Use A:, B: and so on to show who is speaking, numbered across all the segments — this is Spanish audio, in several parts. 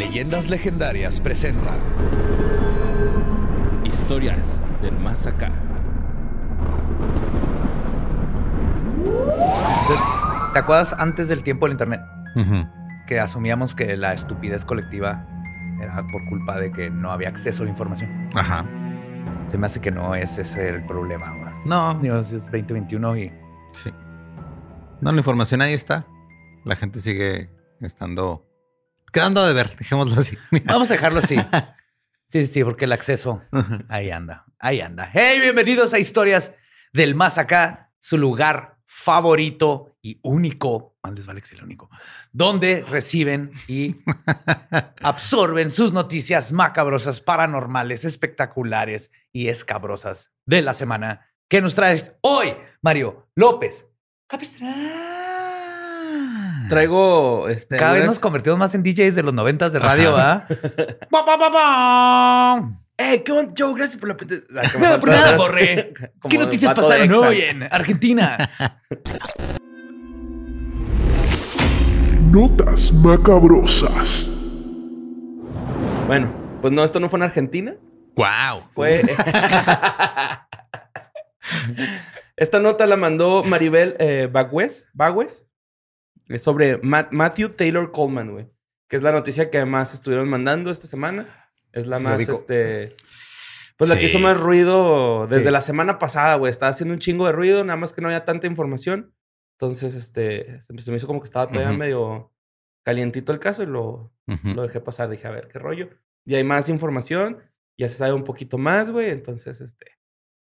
A: Leyendas Legendarias presenta Historias del Más Acá.
B: ¿Te acuerdas antes del tiempo del internet? Que asumíamos que la estupidez colectiva era por culpa de que no había acceso a la información.
C: Ajá.
B: Se me hace que no es ese el problema, güey.
C: No,
B: Digo, es 2021 y
C: sí. No, la información ahí está. La gente sigue estando quedando de ver, dejémoslo así. Mira.
B: vamos a dejarlo así. Sí, sí, porque el acceso ahí anda, ahí anda. Hey, bienvenidos a Historias del Más Acá, su lugar favorito y único, antes vale que sea el único, donde reciben y absorben sus noticias macabrosas, paranormales, espectaculares y escabrosas de la semana que nos traes hoy, Mario López. Capistrán.
D: Traigo este.
B: Cada vez nos convertimos más en DJs de los noventas de radio, ¿ah?
D: ¡Eh, qué onda, Joe! Gracias por la. Ah,
B: No, por nada, borré. ¿Qué noticias pasaron hoy en Argentina?
E: Notas macabrosas.
D: Bueno, pues no, esto no fue en Argentina.
C: Wow.
D: Fue. Esta nota la mandó Maribel eh, Bagüez, Bagüez, Es sobre Ma- Matthew Taylor Coleman, güey. Que es la noticia que además estuvieron mandando esta semana. Es la
B: Sí,
D: más, este. Pues la que
C: Sí.
D: hizo más ruido desde
B: Sí.
D: la semana pasada, güey. Estaba haciendo un chingo de ruido, nada más que no había tanta información. Entonces, este, se me- hizo como que estaba todavía medio calientito el caso y lo, lo dejé pasar. Dije, a ver, qué rollo. Y hay más información, ya se sabe un poquito más, güey. Entonces, este,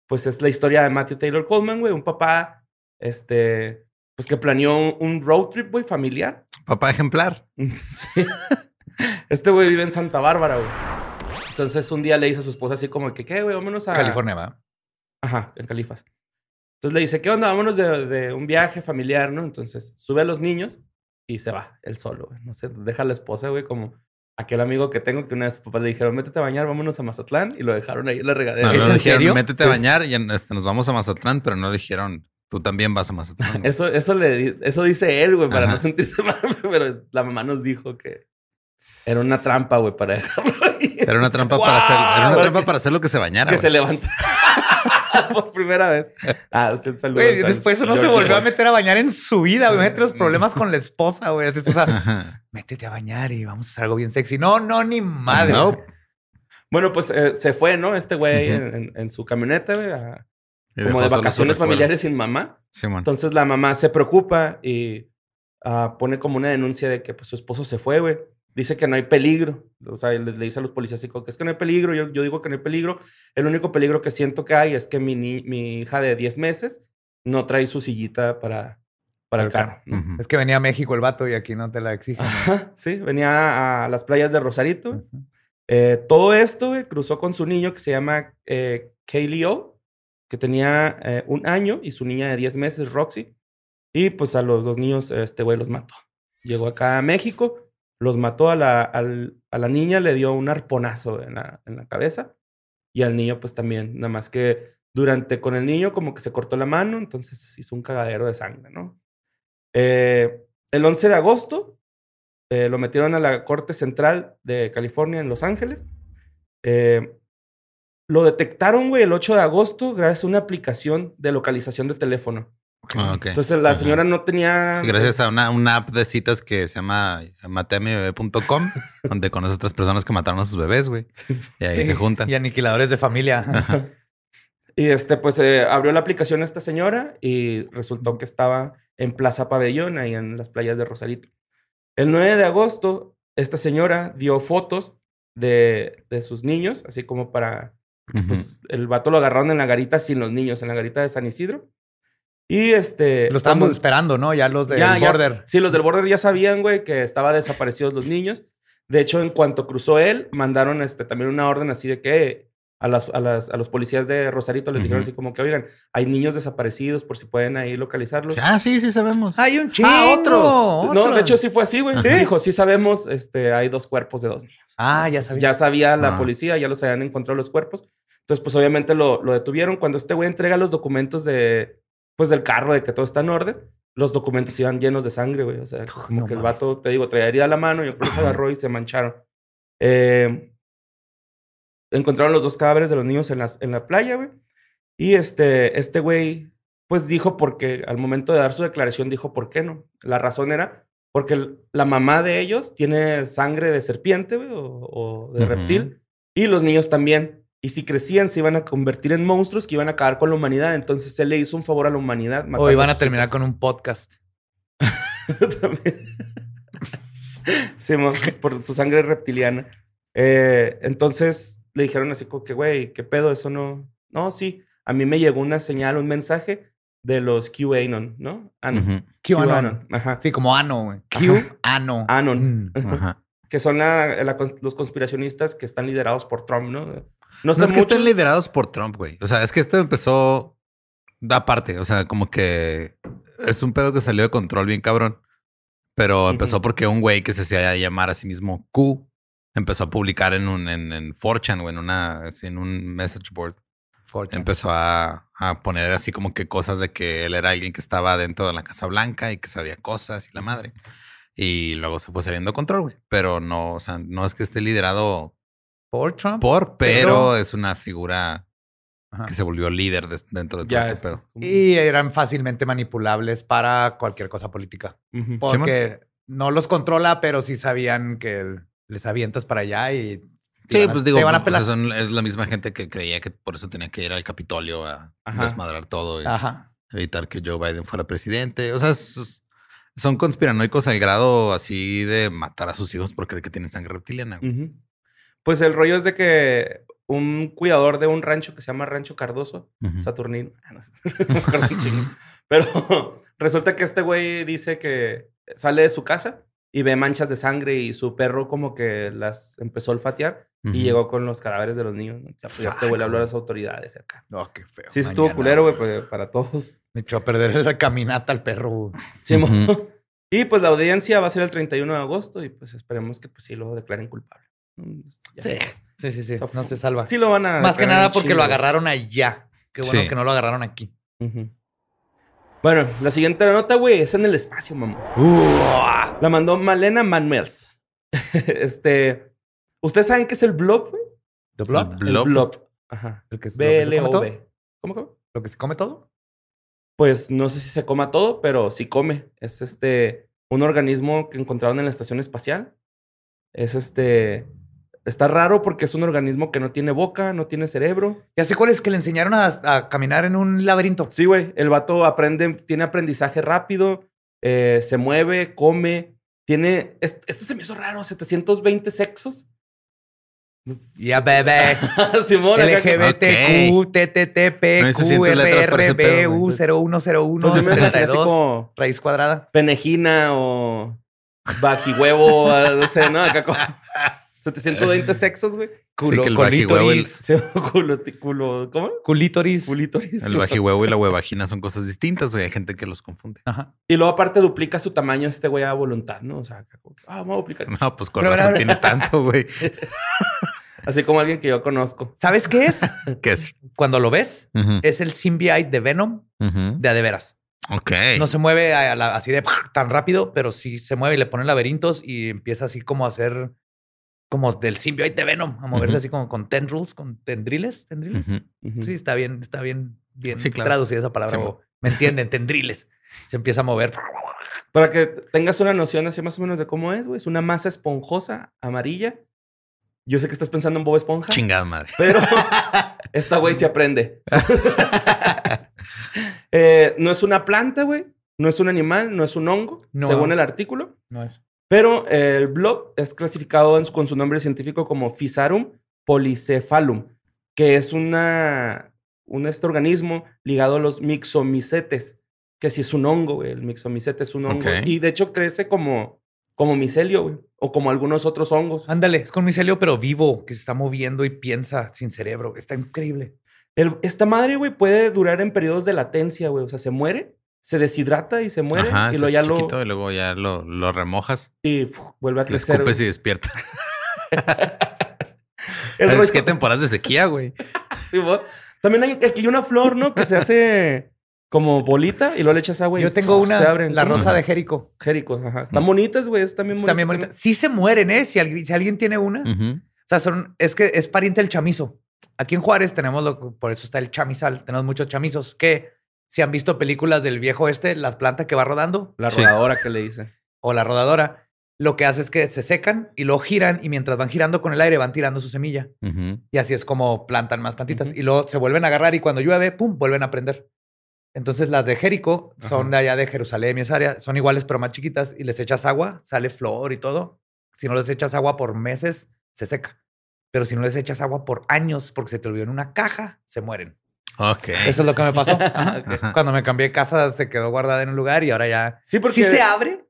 D: pues es la historia de Matthew Taylor Coleman, güey, un papá, este, pues que planeó un, road trip, güey, familiar.
C: Papá ejemplar.
D: Sí. Este güey vive en Santa Bárbara, güey. Entonces, un día le dice a su esposa así como que, ¿qué, güey? Vámonos a...
B: California, ¿va?
D: Ajá, en Califas. Entonces le dice, ¿qué onda? Vámonos de, de un viaje familiar, ¿no? Entonces sube a los niños y se va, él solo, güey. No sé, deja a la esposa, güey, como aquel amigo que tengo que una vez sus papás le dijeron, métete a bañar, vámonos a Mazatlán. Y lo dejaron ahí en la regadera.
C: No,
B: ¿Es
C: no
B: en
C: le dijeron,
B: serio?
C: métete a bañar y en- este, nos vamos a Mazatlán, pero no le dijeron, tú también vas a Mazatlán. güey.
D: Eso, eso, le, eso dice él, güey, para
C: Ajá.
D: no sentirse mal, pero la mamá nos dijo que era una trampa, güey, para dejarlo ahí.
C: Era una trampa para hacer, era una trampa para hacer lo que se bañara.
D: que
C: güey.
D: se levanta por primera vez. Ah, sí, saludos
B: Güey, después uno se volvió a meter a bañar en su vida, güey. Mete los problemas con la esposa, güey. Su esposa,
C: Ajá.
B: métete a bañar y vamos a hacer algo bien sexy. No, no, ni madre.
C: No.
D: Bueno, pues eh, se fue, ¿no? Este güey
C: Ujú.
D: en, en- en su camioneta, güey, a- como de vacaciones familiares sin mamá. Entonces la mamá se preocupa y ah, pone como una denuncia de que pues, su esposo se fue, güey. Dice que no hay peligro. O sea, le, le dice a los policías que es que no hay peligro. Yo, yo digo que no hay peligro. El único peligro que siento que hay es que mi, ni- mi hija de 10 meses no trae su sillita para, para el carro.
B: Es que venía a México el vato y aquí no te la exigen.
D: sí, venía a las playas de Rosarito. Eh, todo esto güey, cruzó con su niño que se llama eh, Kaylee O, que tenía eh, un año, y su niña de 10 meses, Roxy. Y pues a los dos niños, este güey los mató. Llegó acá a México, los mató a la, a la niña, le dio un arponazo en la, en la cabeza. Y al niño, pues también, nada más que durante con el niño, como que se cortó la mano, entonces hizo un cagadero de sangre, ¿no? Eh, el 11 de agosto eh, lo metieron a la Corte Central de California en Los Ángeles. Eh, lo detectaron, güey, el 8 de agosto gracias a una aplicación de localización de teléfono.
C: Ah, ok.
D: Entonces la
C: Ajá.
D: señora no tenía...
C: Sí, gracias a una, una app de citas que se llama mateamibebé.com, donde conoces a otras personas que mataron a sus bebés, güey. Y ahí se juntan.
B: Y aniquiladores de familia.
D: Y este, pues eh, abrió la aplicación esta señora y resultó que estaba en Plaza Pabellón, ahí en las playas de Rosarito. El 9 de agosto, esta señora dio fotos de, de sus niños, así como para... pues, el vato lo agarraron en la garita sin los niños, en la garita de San Isidro. Y este...
B: Lo estaban
D: cuando-
B: esperando, ¿no? Ya los del
D: ya, ya-
B: border.
D: sí, los del border ya sabían, güey, que estaba desaparecidos los niños. De hecho, en cuanto cruzó él, mandaron este, también una orden así de que a, las, a, las, a los policías de Rosarito les dijeron
C: Ujú.
D: así como que, oigan, hay niños desaparecidos por si pueden ahí localizarlos.
C: Ah, sí, sí sabemos.
B: Hay un chingo.
C: Ah, otros.
D: No, de hecho sí fue así, güey.
C: Ajá.
D: Dijo, sí sabemos, este, hay dos cuerpos de dos niños.
B: Ah, ya sabía.
D: ya sabía la
C: Ah.
D: policía, ya los habían encontrado los cuerpos. Entonces, pues obviamente lo, lo detuvieron. Cuando este güey entrega los documentos de, pues del carro, de que todo está en orden, los documentos iban llenos de sangre, güey. O sea, como
B: no
D: que el vato, te digo, traía herida a la mano y el policía agarró y se mancharon. Eh, encontraron los dos cadáveres de los niños en la, en la playa, güey. Y este, este güey, pues dijo porque al momento de dar su declaración dijo por qué no. La razón era porque la mamá de ellos tiene sangre de serpiente, güey, o, o de
C: Ujú.
D: reptil. Y los niños también. Y si crecían, se iban a convertir en monstruos que iban a acabar con la humanidad. Entonces él le hizo un favor a la humanidad.
B: O iban a terminar
D: hijos.
B: con un podcast.
D: También. Sí, por su sangre reptiliana. Eh, entonces le dijeron así como que, güey, ¿qué pedo? Eso no... No, sí. A mí me llegó una señal, un mensaje de los QAnon, ¿no? Anon.
C: Ujú.
B: QAnon.
D: Ajá.
B: Sí, como ano, güey. Q,
D: Ajá.
B: ano.
D: Anon.
B: Mm.
C: Ajá.
D: Que son la- la cons- los conspiracionistas que están liderados por Trump, ¿no? No
C: No
D: sé
C: es que estén liderados por Trump, güey. O sea, es que esto empezó da parte. O sea, como que es un pedo que salió de control bien cabrón. Pero empezó porque un güey que se hacía llamar a sí mismo Q empezó a publicar en un en, en 4chan o en una en un message board. Empezó a, a poner así como que cosas de que él era alguien que estaba dentro de la Casa Blanca y que sabía cosas y la madre. Y luego se fue saliendo de control, güey. Pero no, o sea, no es que esté liderado
B: Por Trump.
C: por, pero,
B: Pero-
C: es una figura
B: Ajá.
C: que se volvió líder de- dentro de todo
D: Ya
C: este
D: es-
C: pedo.
B: Y eran fácilmente manipulables para cualquier cosa política. Porque no los controla, pero sí sabían que les avientas para allá y.
C: Sí,
B: van
C: pues digo,
B: van a
C: pues,
B: pelar.
C: son- es la misma gente que creía que por eso tenía que ir al Capitolio a
D: Ajá.
C: desmadrar todo y
B: Ajá.
C: evitar que Joe Biden fuera presidente. O sea, es- son conspiranoicos al grado así de matar a sus hijos porque de que tienen sangre reptiliana.
D: Pues el rollo es de que un cuidador de un rancho que se llama Rancho Cardoso,
C: Ujú.
D: Saturnino, pero resulta que este güey dice que sale de su casa y ve manchas de sangre y su perro como que las empezó a olfatear
C: Ujú.
D: y llegó con los cadáveres de los niños. ¿no? Ya, pues, ya este güey le habló a las autoridades acá.
B: Oh, qué feo.
D: Sí, estuvo
B: Mañana.
D: culero, güey, pues, para todos.
B: Me echó a perder la caminata al perro.
D: Sí, mo-
C: Ujú.
D: Y pues la audiencia va a ser el 31 de agosto y pues esperemos que pues sí lo declaren culpable. Ya.
B: Sí, sí, sí. sí.
D: O sea,
B: No se salva.
D: Sí lo van a
B: Más que nada porque lo agarraron allá. Qué bueno
C: Sí.
B: que no lo agarraron aquí.
D: Ujú. Bueno, la siguiente nota, güey, es en el espacio, mamá. La mandó Malena Manuels. este. ¿Ustedes saben qué es el blob, güey?
B: ¿The
C: Blob.
B: blob?
D: El blob. Ajá.
B: ¿El que, lo que se come todo?
D: B-L-O-B. ¿Cómo, cómo?
B: ¿Lo que se come todo?
D: Pues no sé si se coma todo, pero sí come. Es este. Un organismo que encontraron en la estación espacial. Es este. Está raro porque es un organismo que no tiene boca, no tiene cerebro.
B: Ya sé cuál es que le enseñaron a, a caminar en un laberinto.
D: Sí, güey. El vato aprende, tiene aprendizaje rápido, eh, se mueve, come. Tiene. es- Esto se me hizo raro, 720 sexos.
B: Ya, bebé.
D: Simón,
B: LGBTQ, TTTP,
C: No hay suficientes letras para ese pedo, güey.
B: QRBU0101
D: yo me imaginé así
B: 72,
D: como
B: raíz cuadrada.
D: penejina o bajihuevo, no sé, ¿no? Acá como 720 sexos, güey.
B: Culo,
C: que el bajihuevo el-
D: Sí, culo, culo, ¿cómo?
B: culítoris.
D: Culítoris.
C: El bajihuevo y la huevagina son cosas distintas, güey. Hay gente que los confunde.
B: Ajá.
D: Y luego aparte duplica su tamaño este güey a voluntad, ¿no? O sea, acá como que, ah, vamos a duplicar.
C: No, pues con
B: Pero,
C: razón
B: pero-
C: tiene tanto, güey.
D: Así como alguien que yo conozco.
B: ¿Sabes qué es?
C: ¿Qué es?
B: Cuando lo ves, es el symbiote de Venom de a de veras.
C: Ok.
B: No se mueve a la- así de tan rápido, pero sí se mueve y le ponen laberintos y empieza así como a hacer como del symbiote de Venom, a moverse así como con tendrils, con tendriles, tendriles. Sí, está bien, está bien, bien
C: Sí, claro.
B: traducida esa palabra.
C: Sí,
B: ¿Me entienden? Tendriles. Se empieza a mover.
D: Para que tengas una noción así más o menos de cómo es, güey. Es una masa esponjosa, amarilla. Yo sé que estás pensando en Bob Esponja,
C: Chingada madre.
D: pero esta güey se aprende. Eh, no es una planta, güey. No es un animal, no es un hongo,
B: No.
D: según el artículo.
B: No es.
D: Pero eh, el blob es clasificado en con su nombre científico como Physarum polycephalum, que es una, un este organismo ligado a los mixomicetes, que sí es un hongo, güey. El mixomicete es un hongo. Y de hecho crece como, como micelio, güey. O como algunos otros hongos.
B: Ándale, es con micelio, pero vivo, que se está moviendo y piensa sin cerebro. Está increíble.
D: El- esta madre, güey, puede durar en periodos de latencia, güey. O sea, se muere, se deshidrata y se muere.
C: Ajá,
D: y
C: hace
D: ya lo...
C: y luego ya lo, lo remojas.
D: Y uf, vuelve a
C: Le
D: crecer.
C: escupes y despierta.
D: El
C: es
D: rollo-
C: que temporadas de sequía, güey.
D: Sí, También hay aquí una flor, ¿no? Que se hace como bolita y luego le echas agua
B: Yo tengo una,
D: se abren.
B: la
D: ¿Cómo se
B: rosa de Jerico.
D: Jéricos, ajá. Están bonitas, güey. Están bien bonitas.
B: Está bien bonita. Sí se mueren, ¿eh? Si alguien, si alguien tiene una. O sea, son, es que es pariente del chamizo. Aquí en Juárez tenemos, lo, por eso está el chamizal, tenemos muchos chamizos que si han visto películas del viejo este, la planta que va rodando
D: La
C: Sí.
D: rodadora que le hice.
B: o la rodadora, lo que hace es que se secan y luego giran y mientras van girando con el aire van tirando su semilla. Y así es como plantan más plantitas. Y luego se vuelven a agarrar y cuando llueve, pum, vuelven a prender. Entonces las de Jerico son
D: Ajá.
B: de allá de Jerusalén y esa área, son iguales pero más chiquitas y les echas agua, sale flor y todo. Si no les echas agua por meses, se seca. Pero si no les echas agua por años porque se te olvidó en una caja, se mueren.
C: Ok.
B: Eso es lo que me pasó. Ajá. Cuando me cambié de casa se quedó guardada en un lugar y ahora ya
D: Sí, porque...
B: sí se abre,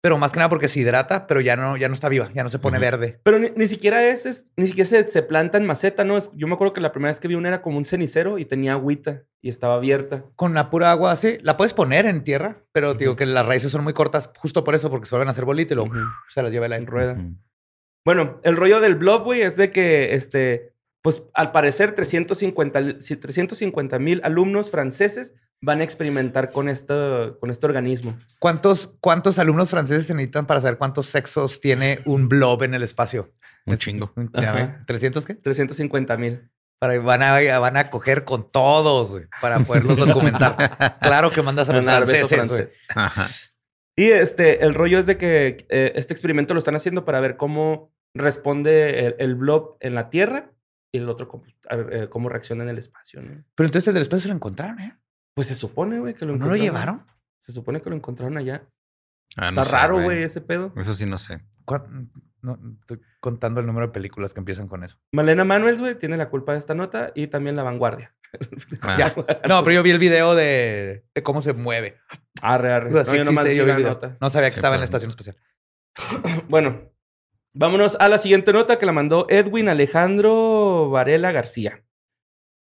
B: pero más que nada porque se hidrata, pero ya no, ya no está viva, ya no se pone verde.
D: Pero ni, ni siquiera es, es- ni siquiera se, se planta en maceta, ¿no? Es- yo me acuerdo que la primera vez que vi una era como un cenicero y tenía agüita y estaba abierta.
B: Con la pura agua así, la puedes poner en tierra, pero digo que las raíces son muy cortas justo por eso, porque se vuelven a hacer bolita y luego se las lleva el
D: En rueda. Bueno, el rollo del blog, güey, es de que, este, pues al parecer 350 mil alumnos franceses van a experimentar con, esto, con este organismo.
B: ¿Cuántos, ¿Cuántos alumnos franceses se necesitan para saber cuántos sexos tiene un blob en el espacio?
C: Un
B: Es-
C: chingo.
B: Ya ve,
D: Ajá.
B: ¿300 qué?
D: 350 mil.
B: Para, van, a, van a coger con todos para poderlos documentar. claro que mandas a los franceses.
C: Ajá.
D: Y este, el rollo es de que eh, este experimento lo están haciendo para ver cómo responde el, el blob en la Tierra y el otro cómo, eh, cómo reacciona en el espacio, ¿no?
B: Pero entonces el del espacio lo encontraron, ¿eh?
D: Pues se supone, güey, que lo
B: ¿No lo
D: encontraron.
B: llevaron?
D: Se supone que lo encontraron allá.
C: Ah, no
D: Está
C: sé,
D: raro, güey, ese pedo.
C: Eso sí no sé.
B: ¿Cuán- No, estoy contando el número de películas que empiezan con eso.
D: Malena Manuels, güey, tiene la culpa de esta nota y también la vanguardia.
C: Ah,
B: Ya. No, pero yo vi el video de, de cómo se mueve.
D: Arre, arre.
B: O sea,
D: No,
B: sí
D: yo nomás
B: existe,
D: vi
B: yo vi
D: la nota.
B: No sabía que
C: Sí,
B: estaba en la estación espacial.
D: Bueno, vámonos a la siguiente nota que la mandó Edwin Alejandro Varela García.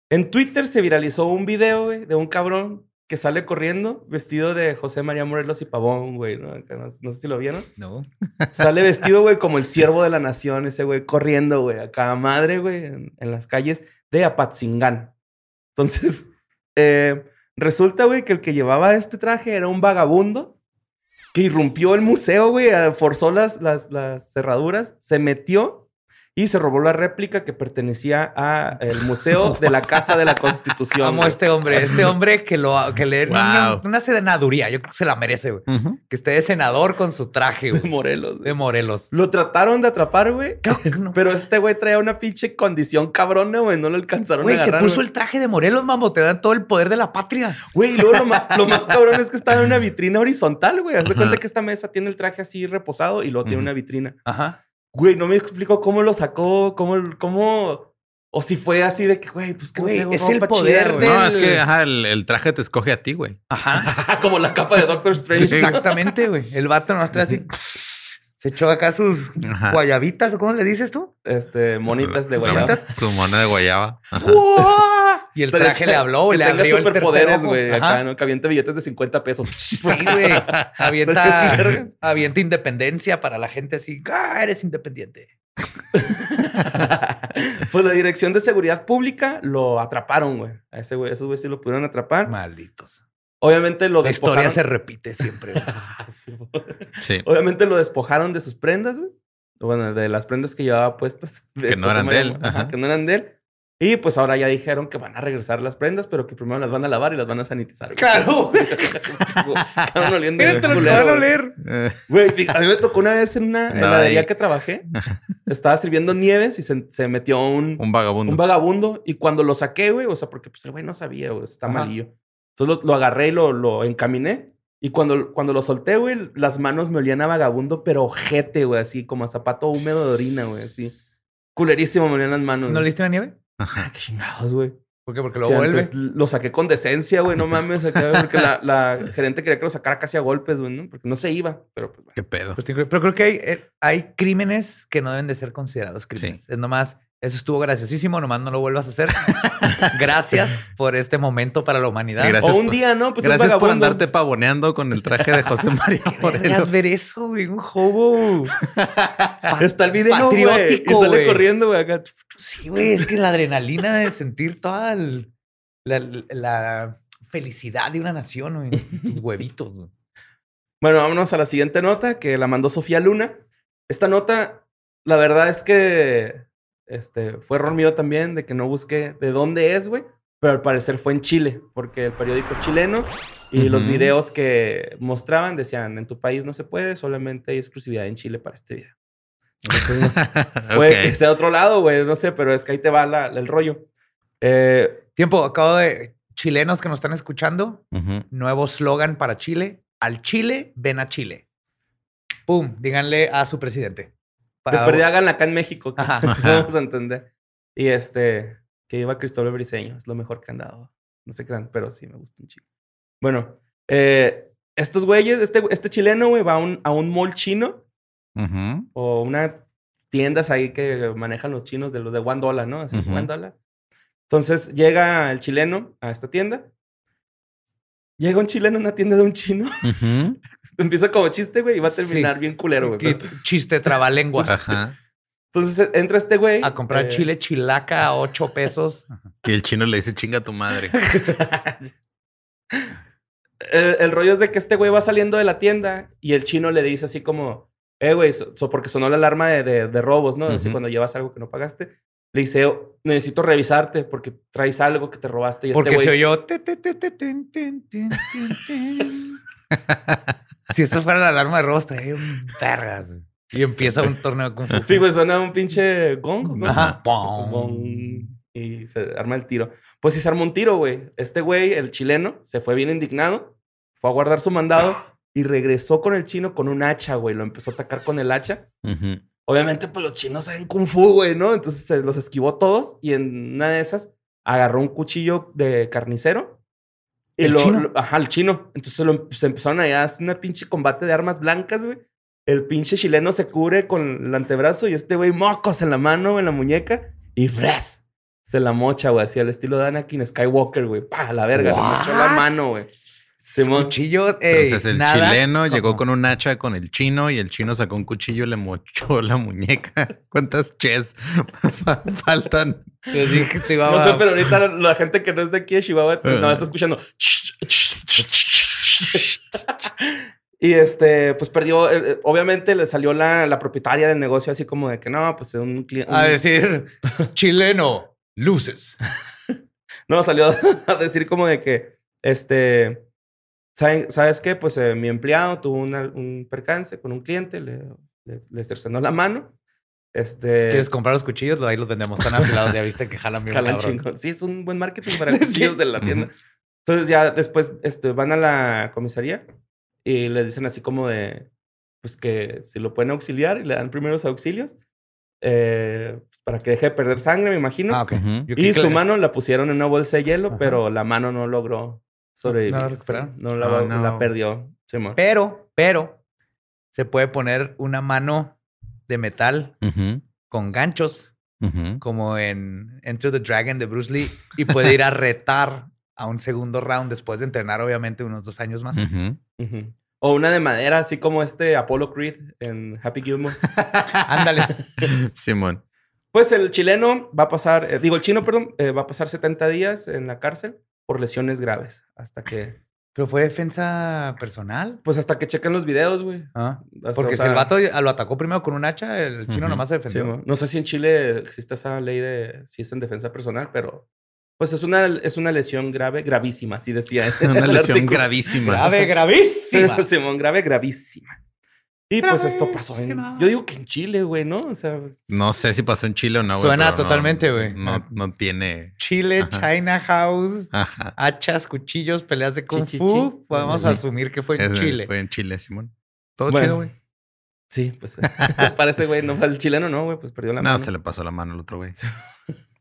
D: En Twitter se viralizó un video, güey, de un cabrón que sale corriendo vestido de José María Morelos y Pavón, güey. ¿no? Acá No, no sé si lo vieron.
B: No.
D: Sale vestido, güey, como el siervo de la nación, ese güey, corriendo, güey, a cada madre, güey, en, en las calles de Apatzingán. Entonces, eh, resulta, güey, que el que llevaba este traje era un vagabundo que irrumpió el museo, güey, forzó las, las, las cerraduras, se metió y se robó la réplica que pertenecía al museo de la Casa de la Constitución.
B: Amo a este hombre. Este hombre que lo que le una,
C: Wow.
B: una senaduría. Yo creo que se la merece, güey. Que esté de senador con su traje,
D: de
B: güey.
D: Morelos. güey.
B: De Morelos.
D: Lo trataron de atrapar, güey.
B: Claro que no.
D: Pero este güey traía una pinche condición cabrona, güey. No lo alcanzaron
B: Güey,
D: a
B: se
D: agarrar.
B: puso
D: güey.
B: el traje de Morelos, mamo. Te dan todo el poder de la patria.
D: Güey, y luego lo más, lo más cabrón es que estaba en una vitrina horizontal, güey. Haz de cuenta que esta mesa tiene el traje así reposado y luego tiene una vitrina.
B: Ajá.
D: Güey, no me explico cómo lo sacó, cómo, cómo... O si fue así de que, güey, pues que
B: Güey, es el poder
D: chida, güey.
C: No, es que ajá, el, el traje te escoge a ti, güey.
B: Ajá.
D: Como la capa de Doctor Strange.
B: Exactamente, güey. El vato nos trae así. Se echó acá sus
C: Ajá.
B: guayabitas, ¿o cómo le dices tú?
D: Este, monitas de guayaba.
C: Su mona de guayaba. Ajá.
B: Y el traje le habló,
D: que
B: le
D: tenga
B: abrió
D: superpoderes, güey. Acá, ¿no? Que aviente billetes de 50 pesos.
B: Sí, güey. Avienta, avienta independencia para la gente así. Ah, eres independiente.
D: pues la Dirección de Seguridad Pública lo atraparon, güey. A ese güey, esos güey sí lo pudieron atrapar.
B: Malditos.
D: Obviamente lo
B: La historia
D: despojaron.
B: se repite siempre. güey.
D: Sí,
C: Sí.
D: Obviamente lo despojaron de sus prendas, güey. Bueno, de las prendas que llevaba puestas. de
C: Que no eran de él,
D: ajá. que no eran de él. Y pues ahora ya dijeron que van a regresar las prendas, pero que primero las van a lavar y las van a sanitizar. güey.
B: Claro.
D: Estaban oliendo
B: Mira, te lo
D: culero,
B: van a
D: güey.
B: oler.
C: Eh,
D: Güey, a mí me tocó una vez en una heladería que trabajé. Estaba sirviendo nieves y se, se metió un,
C: un vagabundo.
D: un vagabundo. Y cuando lo saqué, güey, o sea, porque pues el güey no sabía, güey, está
B: Ajá.
D: malillo. Entonces lo, lo agarré y lo, lo encaminé. Y cuando, cuando lo solté, güey, las manos me olían a vagabundo, pero ojete, güey, así como a zapato húmedo de orina, güey, así. Culerísimo me olían las manos.
B: ¿No le diste la nieve?
D: Ah, qué chingados, güey.
B: ¿Por qué? Porque lo
D: Sí,
B: vuelve.
D: lo saqué con decencia, güey, no mames, acá, porque la, la gerente quería que lo sacara casi a golpes, güey, ¿no? Porque no se iba, pero pues, bueno.
C: Qué pedo.
B: Pues, Pero creo que hay, eh, hay crímenes que no deben de ser considerados crímenes. Es nomás, eso estuvo graciosísimo, nomás no lo vuelvas a hacer. Gracias por este momento para la humanidad.
C: Sí, gracias
D: O un
C: por-
D: día, ¿no? Pues es
C: Gracias por andarte pavoneando con el traje de José María Morelos.
B: ver eso, güey, un hobo.
D: Está el video,
B: Patriótico,
D: y sale corriendo, güey, acá.
B: Sí, güey, es que la adrenalina de sentir toda el- la, la felicidad de una nación, güey. Tus huevitos, güey.
D: Bueno, vámonos a la siguiente nota que la mandó Sofía Luna. Esta nota, la verdad es que este, fue error mío también de que no busqué de dónde es, güey. Pero al parecer fue en Chile, porque el periódico es chileno y los videos que mostraban decían, en tu país no se puede, solamente hay exclusividad en Chile para este video. Puede que sea otro lado, güey, no sé, pero es que ahí te va la- el rollo. Eh,
B: Tiempo, acabo de. Chilenos que nos están escuchando, nuevo slogan para Chile. Al Chile, ven a Chile. Pum, díganle a su presidente.
D: de perdida háganla acá en México,
B: Ajá.
D: vamos a entender. Y este, que iba Cristóbal Briseño, es lo mejor que han dado. No sé qué, pero sí me gusta un chico. Bueno, eh, estos güeyes, este, este chileno, güey, va a un, a un mall chino O una tiendas ahí que manejan los chinos de los de one dollar, ¿no? Así,
C: Ujú.
D: one dollar. Entonces llega el chileno a esta tienda. Llega un chileno a una tienda de un chino. Empieza como chiste, güey, y va a terminar
B: Sí.
D: bien culero, güey. Pero-
B: Chiste trabalenguas.
C: Ajá.
D: Entonces entra este güey.
B: A comprar
D: eh,
B: chile chilaca a 8 pesos.
C: Y el chino le dice chinga a tu madre.
D: el, el rollo es de que este güey va saliendo de la tienda y el chino le dice así como, eh, güey, so- so- porque sonó la alarma de, de- de robos, ¿no? Así
C: Ujú.
D: cuando llevas algo que no pagaste. Le dice, "Oh, necesito revisarte porque traes algo que te robaste. Y
B: Porque
D: este
B: se oyó. Si esto fuera la alarma de robos, traía un vergas. güey. Y empieza un torneo de Kung Fu.
D: Sí, güey, suena un pinche gong. ¿no?
B: Ajá.
D: Gong. Y se arma el tiro. Pues sí se armó un tiro, güey. Este güey, el chileno, se fue bien indignado, fue a guardar su mandado y regresó con el chino con un hacha, güey. Lo empezó a atacar con el hacha. Obviamente, pues los chinos saben kung fu, güey, ¿no? Entonces se los esquivó todos y en una de esas agarró un cuchillo de carnicero. Y
B: ¿El
D: lo,
B: chino?
D: lo- ajá, el chino. Entonces lo, se empezaron a hacer una pinche combate de armas blancas, güey. El pinche chileno se cubre con el antebrazo y este güey mocos en la mano, en la muñeca y ¡fres! Se la mocha, güey, así al estilo de Anakin Skywalker, güey. ¡Pa! La verga, le mochó la mano, güey. Simón.
B: Cuchillo. ey,
C: Entonces el
B: nada
C: chileno llegó con un hacha con el chino y el chino sacó un cuchillo y le mochó la muñeca. ¿Cuántas ches fa- faltan?
B: Yo dije
D: No sé, pero ahorita la, la gente que no es de aquí de Chihuahua pues, no está escuchando. y este, pues perdió. eh, eh, obviamente le salió la, la propietaria del negocio así como de que no, pues un cliente.
B: A decir, chileno, luces.
D: No, salió a decir como de que, este, ¿saben- ¿sabes qué? Pues eh, mi empleado tuvo una- un percance con un cliente, le, le, le cercenó la mano. Este.
B: ¿Quieres comprar los cuchillos? Ahí los vendemos tan afilados. Ya viste que jalan bien
D: Jalan chingón. Sí, es un buen marketing para
B: Sí.
D: cuchillos de la tienda. Entonces ya después este, van a la comisaría y le dicen así como de, pues que si lo pueden auxiliar y le dan primeros auxilios eh, pues, para que deje de perder sangre, me imagino.
B: Ah, ok.
C: Ujú.
B: Yo creí
D: Y su mano la pusieron en una bolsa de hielo, pero la mano no logró sobrevivir.
B: ¿No la recuperaron?
D: No la,
C: Oh,
D: la perdió. Simón.
B: Pero, pero, se puede poner una mano de metal con ganchos, como en Enter the Dragon de Bruce Lee, y puede ir a retar a un segundo round después de entrenar, obviamente, unos dos años más.
D: O una de madera, así como este Apollo Creed en Happy Gilmore.
B: Ándale.
C: Simón.
D: Pues el chileno va a pasar, eh, digo, el chino, perdón, eh, va a pasar 70 días en la cárcel por lesiones graves. Hasta que,
B: Pero fue defensa personal.
D: pues hasta que chequen los videos, güey.
B: Ah,
D: Hasta,
B: Porque
D: o
B: si el vato lo atacó primero con un hacha, el chino nomás se defendió.
D: no sé si en Chile existe esa ley de si es en defensa personal, pero pues es una, es una lesión grave, gravísima, así decía.
C: Una lesión gravísima.
B: Grave, gravísima.
D: Simón, grave, gravísima. Y pues esto pasó en, yo digo que en Chile, güey, ¿no? O sea,
C: No sé si pasó en Chile o no, güey.
B: Suena
C: no-
B: totalmente, güey.
C: No, no tiene.
B: Chile,
C: Ajá.
B: China House,
C: Ajá.
B: hachas, cuchillos, peleas de kung
D: Chi,
B: fu.
D: chi.
B: Podemos asumir que fue en
C: Es-
B: Chile.
C: Fue en Chile, Simón. Todo
D: Bueno.
C: chido, güey.
D: sí, pues parece, güey, no fue el chileno, ¿no, güey? Pues perdió la
C: No,
D: mano.
C: se le pasó la mano al otro, güey.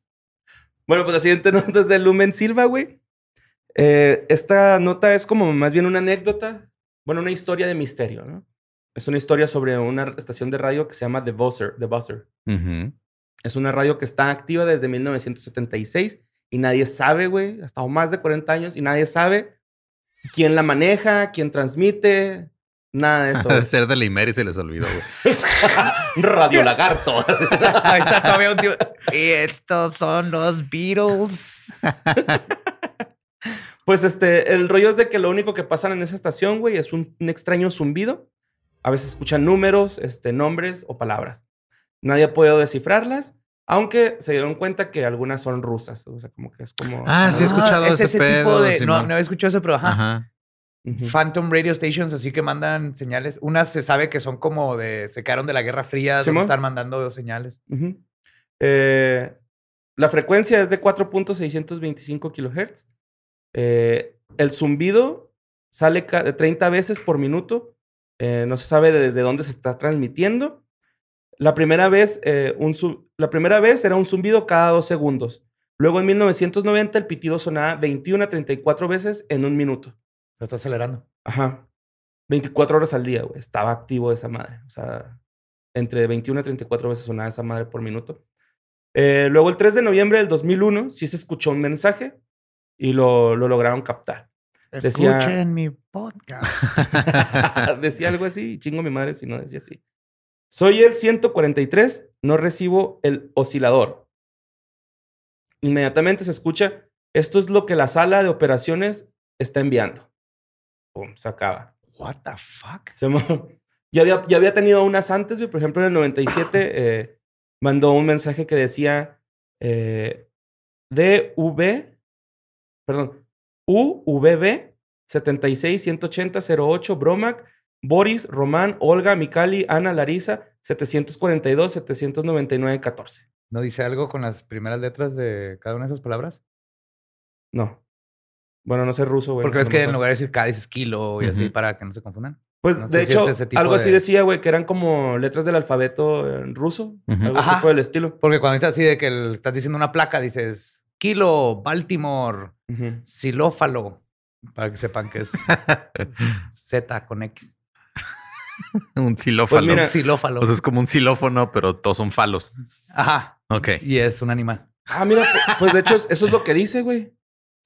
D: Bueno, pues la siguiente nota es de Lumen Silva, güey. Eh, esta nota es como más bien una anécdota, bueno, una historia de misterio, ¿no? Es una historia sobre una estación de radio que se llama The Buzzer. The Buzzer. Es una radio que está activa desde 1976 y nadie sabe, güey, hasta más de 40 años y nadie sabe quién la maneja, quién transmite, nada de eso.
C: Ha de
D: güey.
C: ser de la Imer y se les olvidó, güey.
D: Radio Lagarto.
B: Ahorita todavía un tío. Y estos son los Beatles.
D: Pues este, el rollo es de que lo único que pasan en esa estación, güey, es un, un extraño zumbido. A veces escuchan números, este, nombres o palabras. Nadie ha podido descifrarlas, aunque se dieron cuenta que algunas son rusas. O sea, como que es como.
C: Ah, sí he escuchado
B: es
C: ese pedo,
B: de. No,
C: Simón.
B: no había escuchado eso, pero ajá. Phantom radio stations, así que mandan señales. Unas se sabe que son como de. Se quedaron de la Guerra Fría, donde están mandando señales.
D: Eh, la frecuencia es de 4.625 kilohertz. Eh, el zumbido sale ca- de 30 veces por minuto. Eh, no se sabe de- desde dónde se está transmitiendo. La primera vez, eh, un la primera vez era un zumbido cada dos segundos. Luego en 1990 el pitido sonaba 21 a 34 veces en un minuto.
B: Lo está acelerando.
D: Ajá. 24 horas al día, güey. Estaba activo esa madre. O sea, entre 21 y 34 veces sonaba esa madre por minuto. Eh, luego, el 3 de noviembre del 2001, sí se escuchó un mensaje y lo, lo lograron captar. Decía-
B: Escuchen mi podcast.
D: decía algo así, chingo mi madre si no decía así. Soy el 143, no recibo el oscilador. Inmediatamente se escucha, esto es lo que la sala de operaciones está enviando. Pum, se acaba.
B: What the fuck?
D: Se ya, había, ya había tenido unas antes. Por ejemplo, en el 97 eh, mandó un mensaje que decía eh, DV, perdón, UVB 76-180-08, Bromac, Boris, Román, Olga, Mikali, Ana, Larisa, 742-799-14.
B: ¿No dice algo con las primeras letras de cada una de esas palabras?
D: No. Bueno, no sé ruso, güey.
B: Porque ves que en lugar de decir K dices kilo y así para que no se confundan.
D: Pues,
B: no
D: de
B: si
D: hecho,
B: es
D: algo así
B: de-
D: decía, güey, que eran como letras del alfabeto en ruso. Algo así por el estilo.
B: Porque cuando dices así de que el- estás diciendo una placa, dices kilo, Baltimore,
D: Ujú.
B: xilófalo, para que sepan que es Z con X.
C: un xilófalo.
D: Pues mira,
B: xilófalo.
C: O sea, es como un xilófono, pero todos son falos.
B: Ajá.
C: Ok.
B: Y es un animal.
D: Ah, mira, pu- pues de hecho, eso es lo que dice, güey.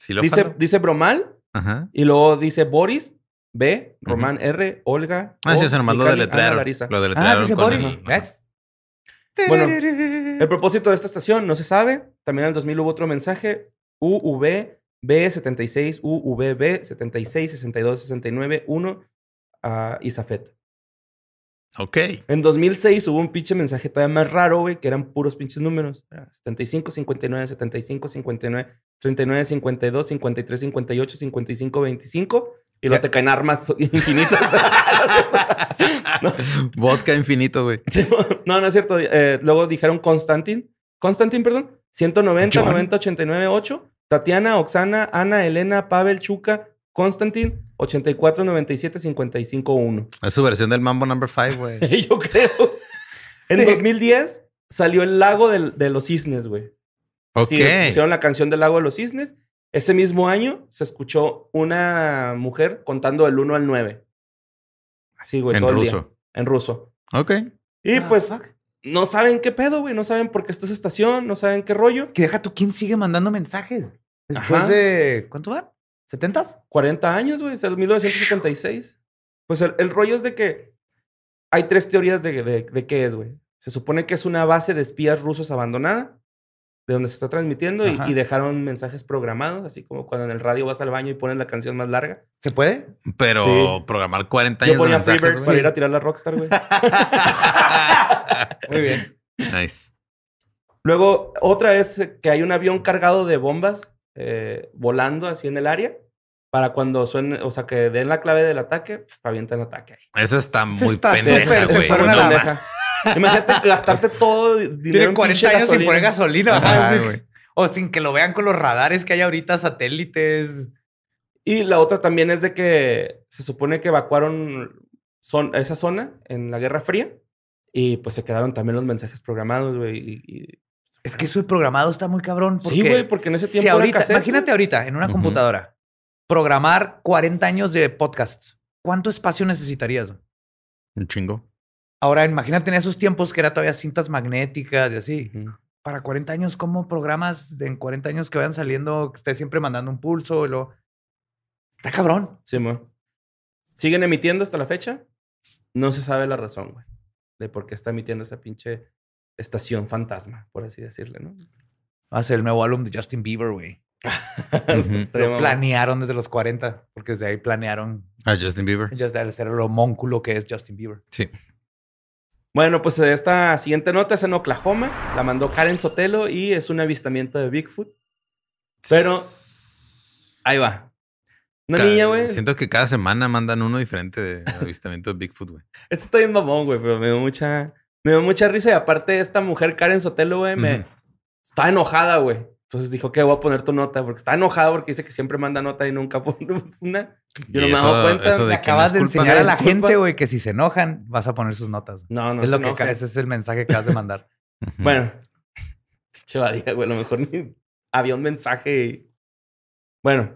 C: Xilófalo.
D: Dice, dice Bromal
C: Ajá.
D: y luego dice Boris, B, Román R, Olga.
C: Ah, sí,
D: O,
C: eso nomás lo deletrearon. Lo
B: Ah,
C: deletrearon
B: dice
C: con
B: Boris.
C: el-
B: ¿Ves?
D: Bueno, El propósito de esta estación no se sabe. También en el 2000 hubo otro mensaje. UV B76, UVB 76, 62, 69, 1 a Isafet.
C: Ok.
D: En 2006 hubo un pinche mensaje todavía más raro, güey, que eran puros pinches números. Era 75, 59, 75, 59, 39, 52, 53, 58, 55, 25. Y luego te caen armas infinitas. no,
C: Vodka infinito, güey.
D: sí, no, no es cierto. Eh, luego dijeron Constantin. Constantin, perdón. 190,
B: John.
D: 90, 89, 8. Tatiana, Oxana, Ana, Elena, Pavel, Chuca, Constantin, 84, 97, 55, 1.
C: Es su versión del Mambo Number 5, güey.
D: Yo creo. En
B: Sí.
D: 2010 salió el lago del- de los cisnes, güey.
C: Ok.
D: Sí, pusieron la canción del lago de los cisnes. Ese mismo año se escuchó una mujer contando del 1 al 9. Así, güey,
C: en
D: todo el día.
C: ruso.
D: En ruso.
C: Ok.
D: Y
B: Ah,
D: pues
B: fuck.
D: no saben qué pedo, güey. No saben por qué está esa estación, no saben qué rollo.
B: Que deja tú, ¿quién sigue mandando mensajes? Después
D: Ajá.
B: de. ¿Cuánto van? ¿70s?
D: 40 años, güey, desde el 1976. Pues el, el rollo es de que hay tres teorías de, de, de qué es, güey. Se supone que es una base de espías rusos abandonada, de donde se está transmitiendo y, y dejaron mensajes programados, así como cuando en el radio vas al baño y pones la canción más larga.
B: ¿Se puede?
C: Pero
D: Sí.
C: programar 40 años
D: Yo ponía
C: de mensajes,
D: Freebird para ir a tirar la Rockstar, güey.
B: Muy bien.
C: Nice.
D: Luego, otra es que hay un avión cargado de bombas eh, volando así en el área para cuando suene, o sea, que den la clave del ataque, pf, avientan ataque ahí.
C: Esa está muy
B: está
C: pendeja, güey. No
D: Imagínate gastarte todo dinero
B: Tiene
D: en
B: 40
D: pinche
B: años sin poner gasolina.
C: Ajá,
B: Ajá. O sin que lo vean con los radares que hay ahorita, satélites.
D: Y la otra también es de que se supone que evacuaron son, esa zona en la Guerra Fría y pues se quedaron también los mensajes programados, güey. y- y-
B: Es que eso de programado está muy cabrón.
D: Sí, güey, porque en ese tiempo era
B: ahorita,
D: cassette,
B: imagínate ahorita en una computadora programar 40 años de podcasts. ¿Cuánto espacio necesitarías?
C: Un chingo.
B: Ahora, imagínate en esos tiempos que era todavía cintas magnéticas y así. Para 40 años, ¿cómo programas de en 40 años que vayan saliendo, que esté siempre mandando un pulso? Y lo... Está cabrón.
D: Sí. Siguen emitiendo hasta la fecha. No se sabe la razón, güey, de por qué está emitiendo esa pinche estación fantasma, por así decirle, ¿no?
B: Va a ser el nuevo álbum de Justin Bieber, güey. Lo planearon desde los 40, porque desde ahí planearon
C: A Justin Bieber.
B: ya el ser el homónculo que es Justin Bieber.
C: Sí.
D: Bueno, pues esta siguiente nota es en Oklahoma. La mandó Karen Sotelo y es un avistamiento de Bigfoot. Pero ahí va. Una niña, güey.
C: Siento que cada semana mandan uno diferente de avistamiento de Bigfoot, güey.
D: Este está bien mamón, güey, pero me dio mucha, me dio mucha risa. Y aparte, esta mujer, Karen Sotelo, güey, me está enojada, güey. Entonces dijo que voy a poner tu nota, porque está enojada porque dice que siempre manda nota y nunca ponemos una. Yo no
C: Y
D: me he dado cuenta.
C: eso de
B: acabas de enseñar a la
D: Disculpa.
B: gente, güey, que si se enojan, vas a poner sus notas.
D: No, no
B: es
D: se
B: lo que ese es el mensaje que acabas de mandar.
D: Bueno, chavadía, güey, a lo mejor ni había un mensaje. y- Bueno,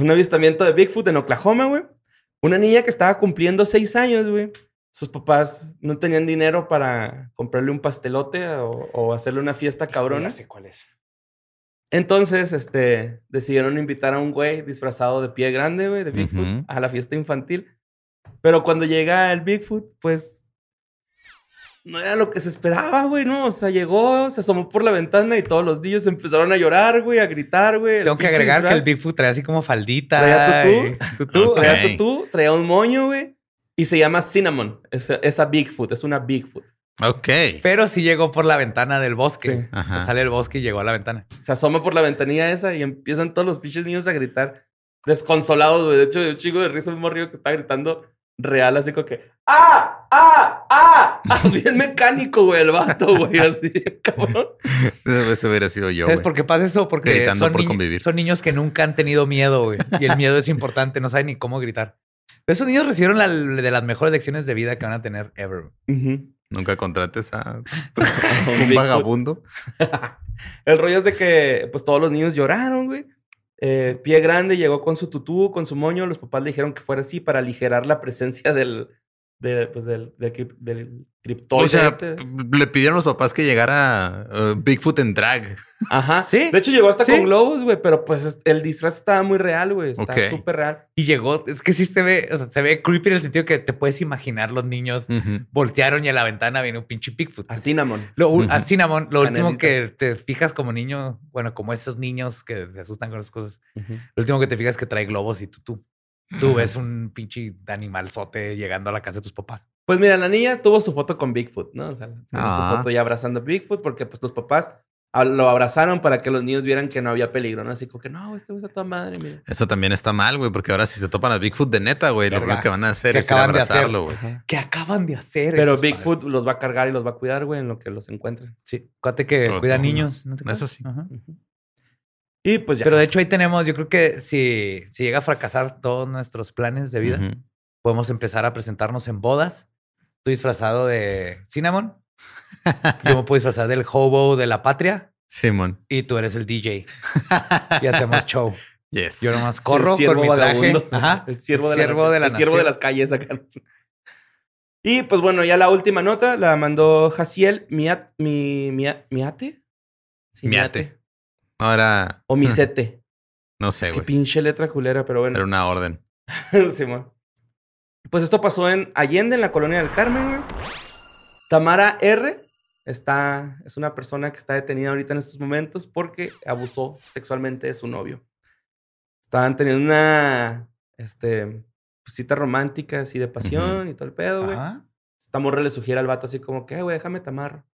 D: un avistamiento de Bigfoot en Oklahoma, güey. Una niña que estaba cumpliendo seis años, güey. Sus papás no tenían dinero para comprarle un pastelote o, o hacerle una fiesta cabrona.
B: Ya sé cuál es.
D: Entonces, este, decidieron invitar a un güey disfrazado de pie grande, güey, de Bigfoot, a la fiesta infantil. Pero cuando llega el Bigfoot, pues no era lo que se esperaba, güey, ¿no? O sea, llegó, se asomó por la ventana y todos los niños empezaron a llorar, güey, a gritar, güey.
B: Tengo que agregar que el. Bigfoot traía así como faldita.
D: Traía tutú.
B: y- tutú.
D: Traía tutú, traía un moño, güey, y se llama Cinnamon. Esa, esa Bigfoot, es una Bigfoot.
C: Ok.
B: Pero sí llegó por la ventana del bosque.
D: Sí.
C: Ajá.
B: Sale del bosque y llegó a la ventana.
D: se asoma por la ventanilla esa y empiezan todos los pinches niños a gritar desconsolados, güey. De hecho, un chico de risa un morrillo que está gritando real, así como que ¡Ah! ¡Ah! ¡Ah! ah! Bien mecánico, güey, el vato, güey, así, cabrón.
C: Eso hubiera sido yo,
B: ¿Sabes
C: güey.
B: por qué pasa eso? Porque
C: Gritando
B: son,
C: por
B: ni-
C: convivir.
B: son niños que nunca han tenido miedo, güey. Y el miedo es importante, no saben ni cómo gritar. Esos niños recibieron la, de las mejores lecciones de vida que van a tener ever.
C: Nunca contrates a un vagabundo.
D: El rollo es de que, pues, todos los niños lloraron, güey. Eh, pie grande llegó con su tutú, con su moño. Los papás le dijeron que fuera así para aligerar la presencia del, de, pues, del, del, del criptoide
C: O sea,
D: este.
C: le pidieron a los papás que llegara uh, Bigfoot en drag.
D: Ajá.
B: Sí.
D: De hecho, llegó hasta
B: Sí.
D: con globos, güey, pero pues es- el disfraz estaba muy real, güey. Está súper real.
B: Y llegó, es que sí se ve, o sea, se ve creepy en el sentido que te puedes imaginar los niños voltearon y a la ventana viene un pinche Bigfoot.
D: A Cinnamon.
B: Lo, u- A. Cinnamon, lo último que te fijas como niño, bueno, como esos niños que se asustan con esas cosas, lo último que te fijas es que trae globos y tú, tú, tú ves un pinche animalzote llegando a la casa de tus papás.
D: Pues mira, la niña tuvo su foto con Bigfoot, ¿no? O sea, tiene
C: Ah.
D: su foto ya abrazando a Bigfoot porque pues los papás lo abrazaron para que los niños vieran que no había peligro, ¿no? Así como que no, este güey está toda madre, mira.
C: Eso también está mal, güey, porque ahora si se topan a Bigfoot de neta, güey, lo único que van a hacer
B: ¿Qué
C: es ir a abrazarlo, güey.
B: ¿Qué acaban de hacer?
D: Pero Bigfoot
B: padres?
D: los va a cargar y los va a cuidar, güey, en lo que los encuentren.
B: Sí, acuérdate que cuida niños. ¿no te
C: Eso sí.
B: Ajá.
D: Y pues ya.
B: Pero de hecho ahí tenemos, yo creo que si, si llega a fracasar todos nuestros planes de vida, podemos empezar a presentarnos en bodas. Estoy disfrazado de Cinnamon. Yo me puedo disfrazar del hobo de la patria
C: Simón.
B: y tú eres el DJ. Y hacemos show.
C: Yes.
B: Yo nomás corro
D: El
B: con mi traje. Ajá.
D: El siervo de la,
B: de la
D: El siervo de las calles acá. Y pues bueno, ya la última nota la mandó Jaciel Miat, mi, Mia- Miate. Sí,
C: Miate. Ahora,
D: O Misete.
C: no sé,
D: Qué
C: güey.
D: pinche letra culera, pero bueno.
C: Era una orden.
D: Simón. Pues esto pasó en Allende, en la colonia del Carmen, güey. Tamara R. Está, es una persona que está detenida ahorita en estos momentos porque abusó sexualmente de su novio. Estaban teniendo una este, pues, cita romántica, así de pasión y todo el pedo, güey. Esta morra le sugiere al vato así como que, "Eh, güey, déjame te amarro.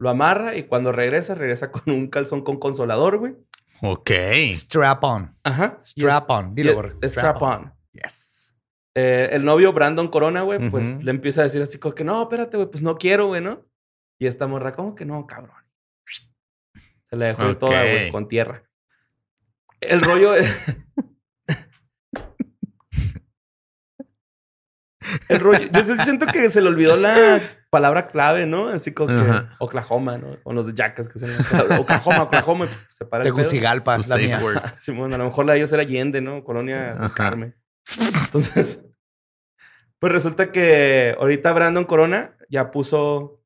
D: Lo amarra y cuando regresa, regresa con un calzón con consolador, güey.
C: Ok.
B: Strap on.
D: Ajá.
B: Strap on. Dilo,
D: y
B: por
D: es- strap on.
B: Yes.
D: Eh, el novio Brandon Corona, güey, pues le empieza a decir así como que no, espérate, güey, pues no quiero, güey, ¿no? Y esta morra, ¿cómo que no, cabrón? Se la dejó toda, güey, con tierra. El rollo es. El rollo. Yo siento que se le olvidó la palabra clave, ¿no? Así como que
C: Ajá.
D: Oklahoma, ¿no? O los de Jackas que se Oklahoma, Oklahoma, y pf, se para el.
B: Tegucigalpa,
C: Su
B: la mía.
C: word.
D: Simón, a lo mejor la de ellos era Allende, ¿no? Colonia
C: Ajá.
D: Carmen. Entonces, pues resulta que ahorita Brandon Corona ya puso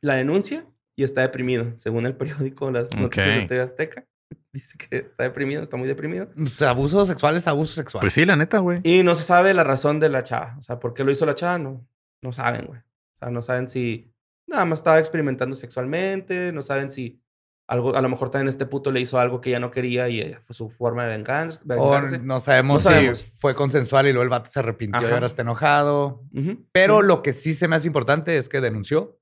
D: la denuncia y está deprimido, según el periódico Las Noticias de. TV Azteca. Dice que está deprimido, está muy deprimido.
B: Pues, abuso sexual es abuso sexual.
C: Pues sí, la neta, güey.
D: Y no se sabe la razón de la chava. O sea, ¿por qué lo hizo la chava? No, no saben, güey. O sea, no saben si nada más estaba experimentando sexualmente, no saben si algo, a lo mejor también este puto le hizo algo que ella no quería y eh, fue su forma de
B: O
D: vengarse.
B: no sabemos,
D: No sabemos.
B: si fue consensual y luego el vato se arrepintió y
D: Ajá.
B: ahora está enojado. Pero
D: sí.
B: lo que sí se me hace importante es que denunció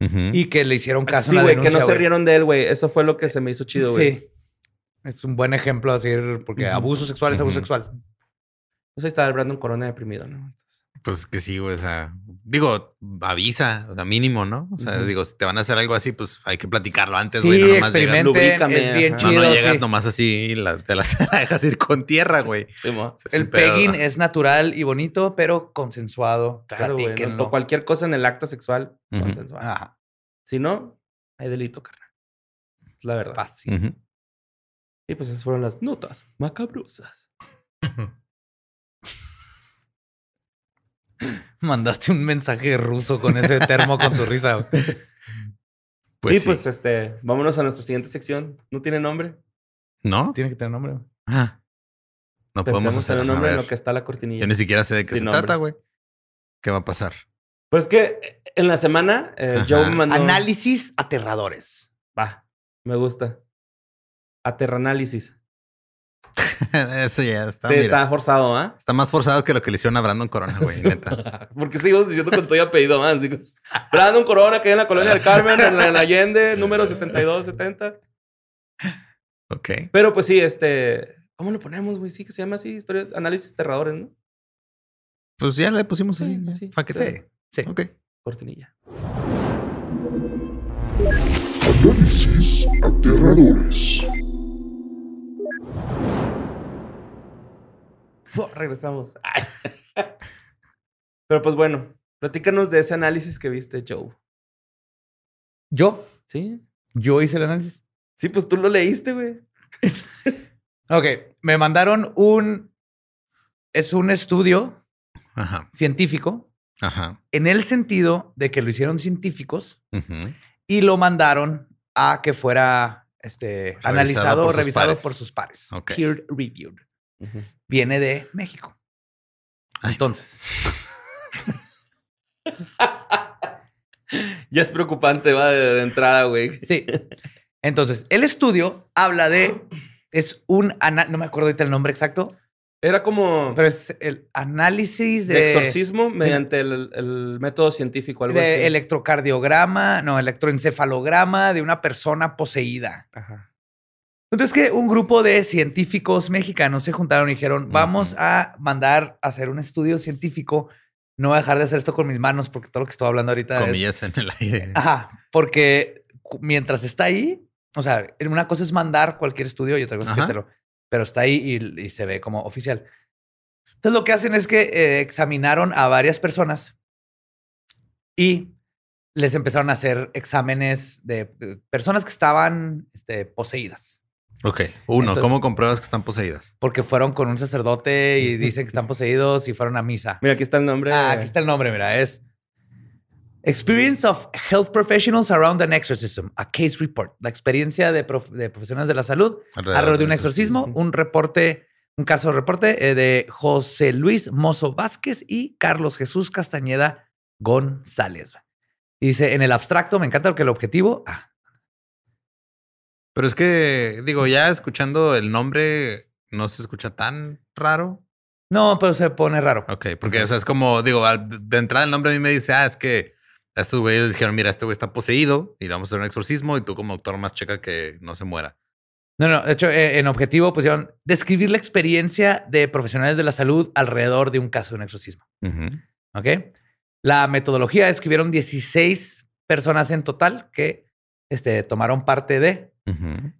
B: y que le hicieron caso
D: Sí,
B: la
D: güey, que no se rieron de él, güey. Eso fue lo que se me hizo chido, güey.
B: Sí. Es un buen ejemplo así, porque
D: Ujú.
B: abuso sexual es abuso sexual.
D: Pues ahí estaba el Brandon Corona deprimido, ¿no?
C: Pues que sí, güey. O sea, digo, avisa, o sea, mínimo, ¿no? O sea,
D: Ujú.
C: digo, si te van a hacer algo así, pues hay que platicarlo antes,
B: Sí,
C: güey. no nomás llegas.
B: es bien
D: ajá.
C: No,
B: chido.
C: no llegas
B: sí.
C: nomás así y la- te las dejas ir con tierra, güey.
D: sí, mo.
C: Es
B: El
C: un pedo,
B: pegging
C: ¿no?
B: es natural y bonito, pero consensuado.
D: Claro, güey. Cualquier cosa en el acto sexual,
C: Ujú.
D: consensual.
B: Ajá,
D: Si no, hay delito, carnal. Es la verdad.
B: fácil.
C: Ujú.
D: Y pues esas fueron las notas macabrosas.
B: Mandaste un mensaje ruso con ese termo con tu risa.
C: Pues sí.
D: pues este, vámonos a nuestra siguiente sección. ¿No tiene nombre?
C: ¿No?
B: Tiene que tener nombre.
C: Ah. No podemos hacer
D: en un
C: a
D: nombre en lo que está la cortinilla.
C: Yo ni siquiera sé de qué
D: Sin
C: se
D: nombre.
C: trata, güey. ¿Qué va a pasar?
D: Pues que eh, en la semana eh. Joe me mandó...
B: Análisis aterradores.
D: Va, me gusta. Aterranálisis.
C: Eso ya está,
D: sí,
C: mira.
D: está forzado, ¿ah?
C: Está más forzado que lo que le hicieron a Brandon Corona, güey, neta.
D: Porque sigo diciendo con todo apellido más. Digo, Brandon Corona, que hay en la colonia del Carmen, en la, en la Allende, número 7270.
C: Ok.
D: Pero pues sí, este. ¿Cómo lo ponemos, güey? Sí, que se llama así, historias, análisis aterradores, ¿no?
C: Pues ya le pusimos así.
D: Sí,
C: ya.
D: sí,
C: it.
B: Sí, sí.
C: Ok.
D: Cortinilla.
E: Análisis aterradores.
D: Regresamos. Ay. Pero pues bueno, platícanos de ese análisis que viste, Joe.
B: Yo,
D: ¿Sí?
B: yo hice el análisis.
D: Sí, pues tú lo leíste, güey.
B: Ok, me mandaron un. Es un estudio
C: Ajá.
B: científico
C: Ajá.
B: en el sentido de que lo hicieron científicos y lo mandaron a que fuera este,
C: Revisado
B: analizado o revisado
C: pares.
B: por sus pares.
C: Ok.
B: Peer reviewed. Viene de México.
C: Ay.
B: Entonces,
D: Ya es preocupante, va, de, de entrada, güey.
B: sí. Entonces, el estudio habla de. Es un. No me acuerdo ahorita el nombre exacto,
D: Era como
B: pero es el análisis
D: de
B: de.
D: exorcismo mediante el, el método científico, algo
B: de
D: así.
B: electrocardiograma, no, electroencefalograma de una persona poseída.
D: Ajá.
B: Entonces que un grupo de científicos mexicanos se juntaron y dijeron, vamos a mandar a hacer un estudio científico. No voy a dejar de hacer esto con mis manos porque todo lo que estoy hablando ahorita es...
C: Comillas en el aire.
B: Ajá, porque mientras está ahí, o sea, una cosa es mandar cualquier estudio y otra cosa es que
C: Ajá.
B: te lo... Pero está ahí y, y se ve como oficial. Entonces lo que hacen es que eh, examinaron a varias personas y les empezaron a hacer exámenes de eh, personas que estaban este, poseídas.
C: Ok. Uno,
B: Entonces-
C: ¿cómo compruebas que están poseídas?
B: Porque fueron con un sacerdote y dicen que están poseídos y fueron a misa.
D: Mira, aquí está el nombre.
B: Ah, aquí está el nombre, mira, es Experience of Health Professionals Around an Exorcism, a Case Report. La experiencia de, prof- de profesionales de la salud alrededor de un exorcismo, un reporte, un caso de reporte eh, de José Luis Mozo Vázquez y Carlos Jesús Castañeda González. Dice, en el abstracto, me encanta porque el objetivo, ah,
C: Pero es que, digo, ya escuchando el nombre, no se escucha tan raro.
B: no, pero se pone raro.
C: Ok, porque, o sea, es como, digo, de entrada el nombre a mí me dice, ah, es que a estos güeyes dijeron, mira, este güey está poseído y le vamos a hacer un exorcismo y tú como doctor más checa que no se muera.
B: No, no, de hecho, eh, en objetivo pusieron describir la experiencia de profesionales de la salud alrededor de un caso de un exorcismo.
C: Ujú.
B: ¿Ok? La metodología escribieron 16 personas en total que este, tomaron parte de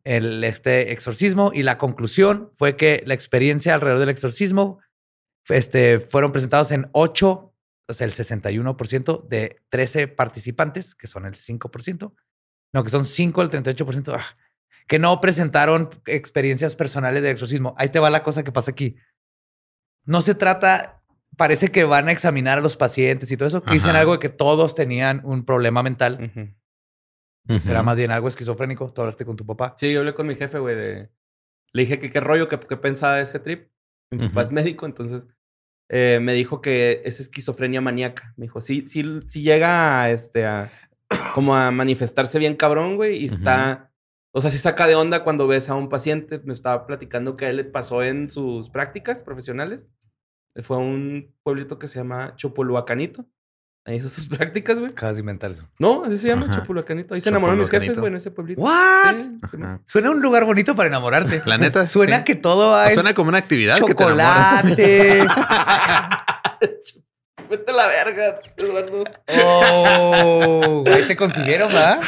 B: El, este exorcismo y la conclusión fue que la experiencia alrededor del exorcismo este, fueron presentados en 8, o sea, el 61% de 13 participantes, que son el 5%, no, que son 5 el 38%, ah, que no presentaron experiencias personales de exorcismo. Ahí te va la cosa que pasa aquí. No se trata, parece que van a examinar a los pacientes y todo eso, que dicen algo de que todos tenían un problema mental.
D: Ujú.
B: Será
C: Ujú.
B: más bien algo esquizofrénico. Tú hablaste con tu papá.
D: Sí, yo hablé con mi jefe, güey, de... Le dije que qué rollo, que, que pensaba de ese trip. Mi papá es médico, entonces eh, me dijo que es esquizofrenia maníaca. Me dijo, sí, sí, sí llega a, este, a, como a manifestarse bien cabrón, güey, y está O sea, si saca de onda cuando ves a un paciente. Me estaba platicando que a él le pasó en sus prácticas profesionales. Fue a un pueblito que se llama Chopoluacanito. Ahí hizo sus prácticas, güey.
B: Acabas de inventar eso.
D: No, así se llama
C: Ajá.
D: Chopoluacanito. Ahí se enamoraron mis jefes, güey, en ese pueblito.
B: ¿What?
D: Sí, sí,
C: Ajá.
B: Suena un lugar bonito para enamorarte.
C: La neta,
B: Suena
C: sí.
B: que todo es
C: Suena como una actividad que te enamora.
B: chocolate.
D: Vete a la verga, Eduardo.
B: oh, ahí te consiguieron, ¿verdad?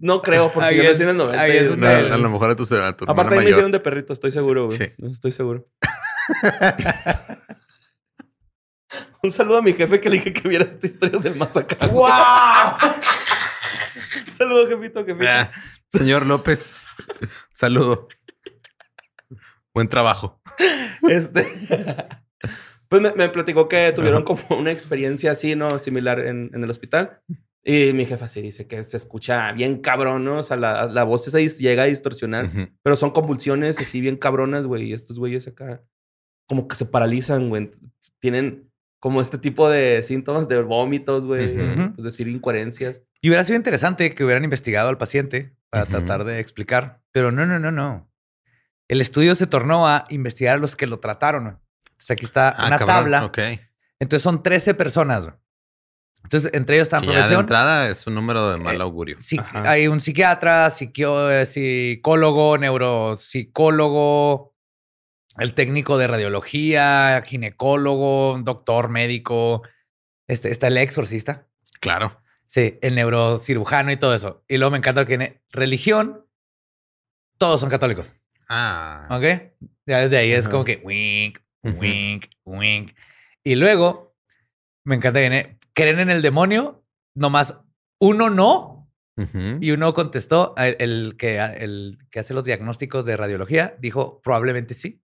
D: No creo, porque
B: Ahí
D: yo
B: es-
D: en el 90.
B: ahí es
D: y-
C: No,
B: donde-
C: a lo mejor a tu, a tu
D: Aparte, ahí me hicieron de perrito, estoy seguro, güey.
C: Sí.
D: Estoy seguro. Un saludo a mi jefe que le dije que viera esta historia del más acá.
B: ¡Wow!
D: Un saludo, jefito, jefito.
C: Ah, señor López, saludo. Buen trabajo.
D: Este. Pues me, me platicó que tuvieron como una experiencia así, ¿no? Similar en, en el hospital. Y mi jefa sí dice que se escucha bien cabrón, ¿no? O sea, la, la voz esa llega a distorsionar. Pero son convulsiones así bien cabronas, güey. Y estos güeyes acá como que se paralizan, güey. Tienen como este tipo de síntomas de vómitos, güey.
B: Ujú.
D: Pues decir incoherencias.
B: Y hubiera sido interesante que hubieran investigado al paciente para tratar de explicar, pero no, no, no, no. El estudio se tornó a investigar a los que lo trataron. Entonces aquí está
C: Ah,
B: una
C: cabrón,
B: tabla.
C: Ok.
B: Entonces son 13 personas. Entonces entre ellos están
C: Que ya de
B: profesión.
C: entrada es un número de mal
B: Eh,
C: augurio.
B: Sí,
D: Ajá.
B: hay un psiquiatra, psiquio- eh, psicólogo, neuropsicólogo, el técnico de radiología, ginecólogo, doctor, médico. Este, está el exorcista.
C: Claro.
B: Sí, el neurocirujano y todo eso. Y luego me encanta que tiene religión. Todos son católicos.
C: Ah.
B: ¿Ok? Ya desde ahí es como que wink, wink, wink. Y luego me encanta que viene, creen en el demonio, nomás uno no. Y uno contestó, el, el que, el que hace los diagnósticos de radiología, dijo probablemente sí.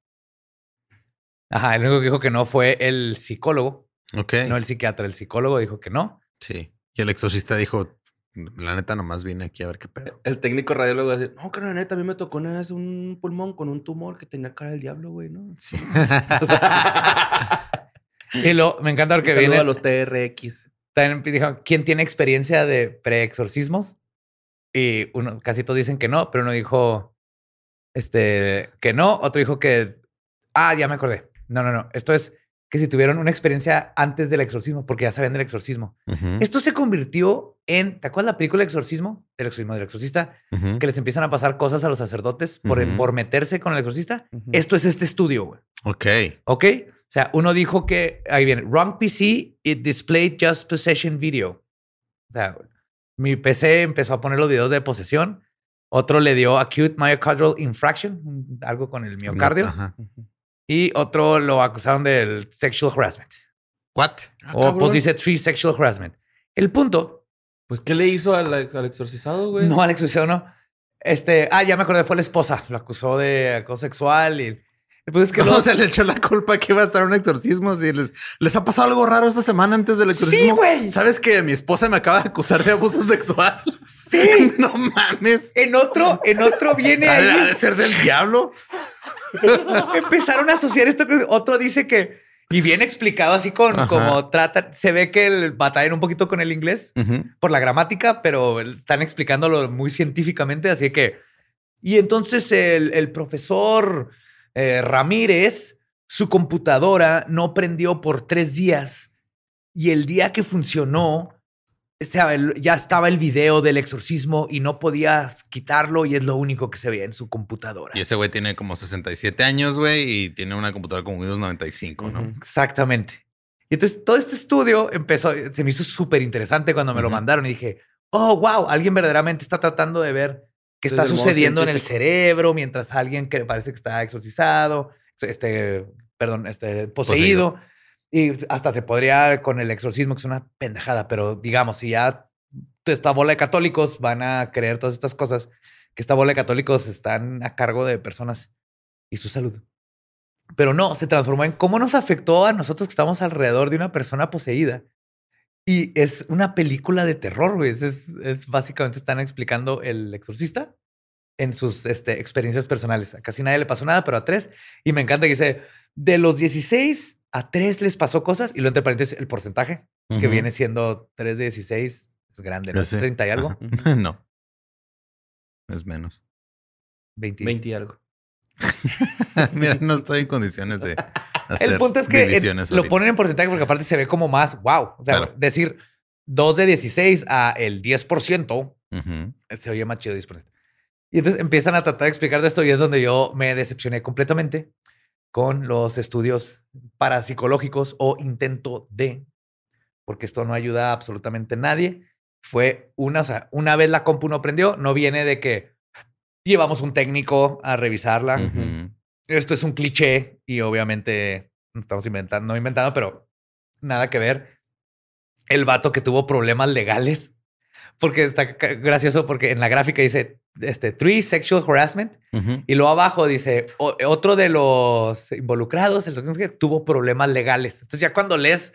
B: Ajá, el único que dijo que no fue el psicólogo,
C: Ok.
B: no el psiquiatra, el psicólogo dijo que no.
C: Sí. Y el exorcista dijo, la neta nomás vine aquí a ver qué pedo.
D: El técnico radiólogo va a decir, no, que la neta, a mí me tocó una vez un pulmón con un tumor que tenía cara del diablo, güey, ¿no?
C: Sí.
B: Y luego me encanta porque viene,
D: a los TRX.
B: también dijo, ¿quién tiene experiencia de preexorcismos? Y uno, casi todos dicen que no, pero uno dijo, este, que no, otro dijo que, ah, ya me acordé. No, no, no, esto es que si tuvieron una experiencia antes del exorcismo, porque ya sabían del exorcismo. Esto se convirtió en, ¿te acuerdas la película Exorcismo? El exorcismo del exorcista, que les empiezan a pasar cosas a los sacerdotes por, por meterse con el exorcista. Esto es este estudio, güey.
C: Ok.
B: ¿Ok? O sea, uno dijo que, ahí viene, wrong PC, it displayed just possession video. O sea, mi PC empezó a poner los videos de posesión. Otro le dio acute myocardial infraction, algo con el miocardio.
C: Ajá.
B: Y otro lo acusaron del sexual harassment.
C: What?
B: o
D: cabrón.
B: pues dice three sexual harassment. El punto,
D: Pues, ¿qué le hizo al, al exorcizado, güey?
B: no al exorcismo, no. Este, ah, ya me acordé, fue la esposa. Lo acusó de acoso sexual y punto es que
C: Que
B: luego
C: no se le echó la culpa que iba a estar un exorcismo. Si les, les ha pasado algo raro esta semana antes del exorcismo.
B: güey.
C: ¿Sabes que mi esposa me acaba de acusar de abuso sexual?
B: Sí.
C: no mames.
B: En otro, en otro viene
C: Ha de, ha
B: ahí.
C: de ser del diablo.
B: Empezaron a asociar esto. con- Otro dice que, y bien explicado así con
C: Ajá.
B: como trata, se ve que el, batallan un poquito con el inglés por la gramática, pero están explicándolo muy científicamente. Así que, y entonces el, el profesor eh, Ramírez, su computadora no prendió por tres días y el día que funcionó, ya estaba el video del exorcismo y no podías quitarlo y es lo único que se veía en su computadora.
C: Y ese güey tiene como 67 años, güey, y tiene una computadora con Windows 95, ¿no?
D: Ujú.
B: Exactamente. Y entonces todo este estudio empezó, se me hizo súper interesante cuando me lo mandaron y dije, oh, wow, alguien verdaderamente está tratando de ver qué está
D: Desde
B: sucediendo en el cerebro mientras alguien que parece que está exorcizado, este, perdón, este, poseído. Y hasta se podría con el exorcismo, que es una pendejada, pero digamos, si ya esta bola de católicos van a creer todas estas cosas, que esta bola de católicos están a cargo de personas y su salud. Pero no, se transformó en cómo nos afectó a nosotros que estamos alrededor de una persona poseída. Y es una película de terror, güey. Es, es, básicamente están explicando el exorcista en sus este, experiencias personales. A casi nadie le pasó nada, pero a tres. Y me encanta que dice, de los 16 a tres les pasó cosas. Y lo entre paréntesis, el porcentaje, que
C: Ujú.
B: viene siendo 3 de 16, es grande, ¿no?
C: Ya
B: Es
C: sé.
B: 30 y algo.
C: Ajá. no. Es menos.
B: 20.
D: 20 y algo.
C: Mira, no estoy en condiciones de hacer
B: El punto es que
C: divisiones
B: lo ponen en porcentaje porque aparte se ve como más wow. O sea,
C: Claro.
B: decir 2 de 16 a el 10%
C: Ujú.
B: se oye más chido 10%. Y entonces empiezan a tratar de explicar de esto y es donde yo me decepcioné completamente con los estudios parapsicológicos o intento de, porque esto no ayuda a absolutamente nadie. Fue una, o sea, una vez la compu no prendió, no viene de que llevamos un técnico a revisarla. Esto es un cliché y obviamente no estamos inventando, no inventando, pero nada que ver. El vato que tuvo problemas legales, porque está gracioso porque en la gráfica dice este three sexual harassment y luego abajo dice "O- otro de los involucrados, el que tuvo problemas legales. Entonces ya cuando lees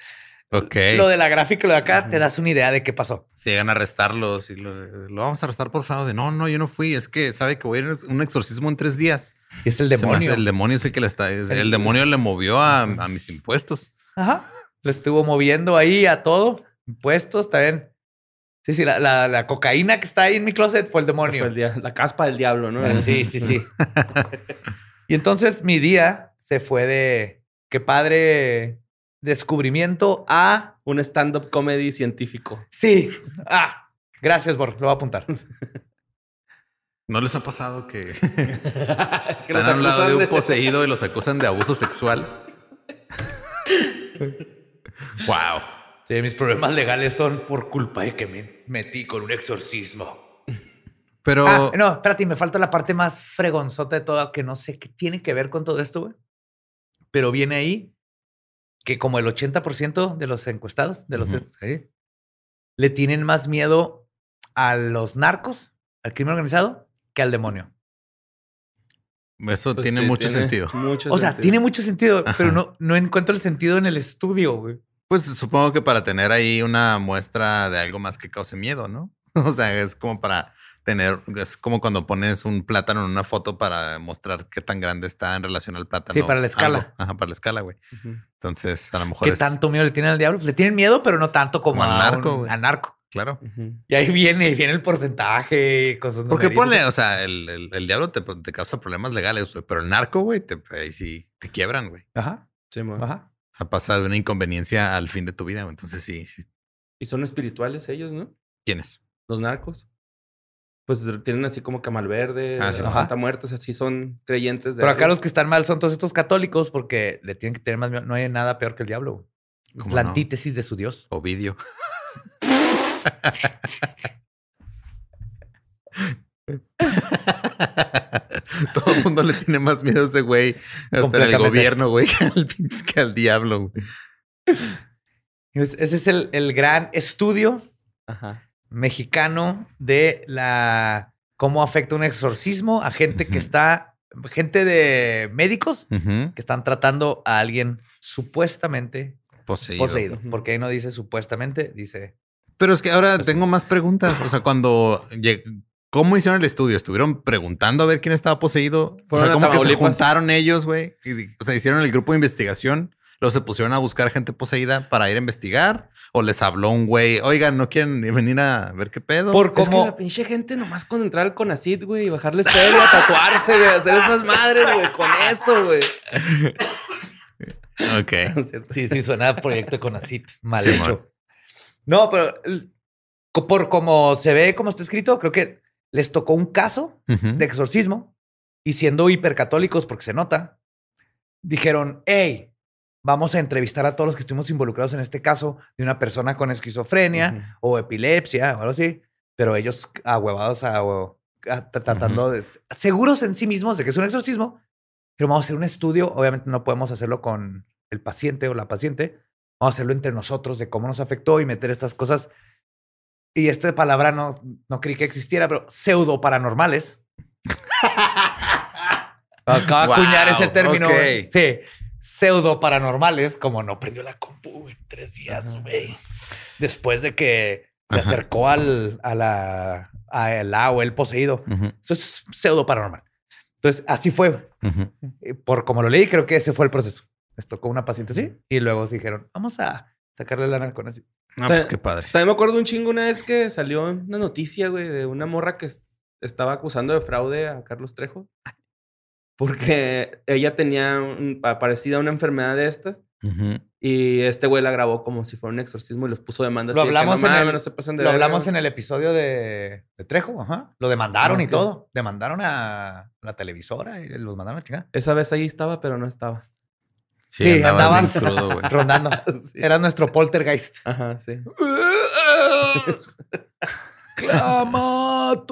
B: lo de la gráfica lo de acá, te das una idea de qué pasó.
C: Si llegan a arrestarlos y lo, lo vamos a arrestar por fraude. No, no, yo no fui. Es que sabe que voy a ir a un exorcismo en tres días.
B: Y es el demonio.
C: el demonio es el que le está. es- el,
B: El-
C: demonio le movió a, a mis impuestos.
B: Ajá. Lo estuvo moviendo ahí a todo. Impuestos también. Sí, sí, la, la- la cocaína que está ahí en mi closet fue el demonio.
D: Fue el dia- la caspa del diablo, ¿no?
B: Ah, Sí, sí, sí. y entonces mi día se fue de qué padre descubrimiento a
D: Un stand-up comedy científico.
B: sí. Ah, gracias, Bor. Lo voy a apuntar.
C: ¿No les ha pasado que
D: Que
C: lado de un poseído y los acusan de abuso sexual? wow.
B: Sí, mis problemas legales son por culpa de que me metí con un exorcismo.
C: Pero
B: Ah, no, espérate, me falta la parte más fregonzota de todo, que no sé qué tiene que ver con todo esto, güey. Pero viene ahí que como el 80% de los encuestados, de los le tienen más miedo a los narcos, al crimen organizado, que al demonio.
C: eso
D: Pues
C: tiene
D: sí,
C: mucho
D: tiene
C: sentido.
D: mucho
B: O sea,
D: sentido.
B: tiene mucho sentido, pero no, no encuentro el sentido en el estudio, güey.
C: Pues supongo que para tener ahí una muestra de algo más que cause miedo, ¿no? O sea, es como para tener, es como cuando pones un plátano en una foto para mostrar qué tan grande está en relación al plátano.
B: Sí, para la escala.
C: algo. Ajá, para la escala, güey. Entonces, a lo mejor
B: ¿Qué
C: es
B: tanto miedo le tienen al diablo? Pues le tienen miedo, pero no tanto como,
C: Como al
B: a
C: narco,
B: un-
C: güey.
B: al narco.
C: claro.
B: Y ahí viene, viene el porcentaje con sus
C: Porque ponle, o sea, el, el- el diablo te, te causa problemas legales, güey, pero el narco, güey, te, ahí sí te quiebran, güey.
B: Ajá,
D: Sí, mo.
B: ajá.
C: Sea, pasa de una inconveniencia al fin de tu vida, güey. Entonces, sí, sí.
D: Y son espirituales ellos, ¿no?
C: ¿Quién es?
D: Los narcos. Pues tienen así como que Malverde,
C: Ah, sí.
D: la
B: Ajá.
D: Santa Muerte, o sea, sí son creyentes de
B: Pero acá los que están mal son todos estos católicos porque le tienen que tener más miedo. No hay nada peor que el diablo. Es
C: ¿Cómo
B: la
C: no?
B: antítesis de su Dios.
C: Ovidio. Todo el mundo le tiene más miedo a ese güey. Hasta el gobierno, güey, que al, pin- que al diablo. güey.
B: Y es- Ese es el, el gran estudio
D: Ajá.
B: mexicano de la cómo afecta un exorcismo a gente que está, gente de médicos que están tratando a alguien supuestamente
C: Poseído.
B: Porque ahí no dice supuestamente, dice
C: Pero es que ahora tengo más preguntas. O sea, cuando ¿Cómo hicieron el estudio? ¿Estuvieron preguntando a ver quién estaba poseído? O
D: Fueron
C: sea,
D: a
C: ¿cómo que se juntaron ellos, güey? O sea, hicieron el grupo de investigación. Luego se pusieron a buscar gente poseída para ir a investigar. O les habló un güey, oigan, ¿no quieren venir a ver qué pedo?
B: por
D: Es que
B: cómo
D: la pinche gente nomás con entrar al Conacid, güey, y bajarles feria, tatuarse, güey, hacer esas madres, güey, con eso, güey.
C: Ok.
B: Sí, sí, suena a proyecto con ACIT. Mal
C: Sí,
B: hecho. No, pero por como se ve, como está escrito, creo que les tocó un caso de exorcismo y siendo hipercatólicos, porque se nota, dijeron, hey, vamos a entrevistar a todos los que estuvimos involucrados en este caso de una persona con esquizofrenia o epilepsia o algo así, pero ellos ahuevados a, a- tra- tratando de, seguros en sí mismos de que es un exorcismo, pero vamos a hacer un estudio, obviamente no podemos hacerlo con el paciente o la paciente, vamos a hacerlo entre nosotros de cómo nos afectó y meter estas cosas. Y esta palabra no, no creí que existiera, pero pseudo paranormales. Acaba de acuñar
C: Wow,
B: ese término.
C: ok.
B: güey. Sí, pseudo paranormales, como no prendió la compu en tres días, güey. Después de que se
C: Ajá.
B: acercó al, a la, a el A o el poseído.
C: Ujú,
B: Eso es pseudo paranormal. Entonces, así fue.
C: ujú.
B: Eh, Por como lo leí, creo que ese fue el proceso. Les tocó una paciente así y luego dijeron, vamos a sacarle lana con así.
C: Ah, pues qué padre.
D: También me acuerdo un chingo una vez que salió una noticia, güey, de una morra que es- estaba acusando de fraude a Carlos Trejo. Porque ella tenía un- parecida a una enfermedad de estas.
C: Ujú.
D: Y este güey la grabó como si fuera un exorcismo y los puso demanda.
B: Lo
D: de que,
B: hablamos
D: "No
B: en el-
D: no se pasen de
B: Lo
D: verga".
B: hablamos en el episodio de, de Trejo, ajá. Lo demandaron
D: No,
B: y todo. Demandaron a la televisora y los mandaron a chingar.
D: Esa vez ahí estaba, pero no estaba.
C: Sí,
B: Sí,
C: crudo,
B: rondando.
D: Sí.
B: Era nuestro poltergeist.
D: Ajá, sí.
B: ¡Clamato!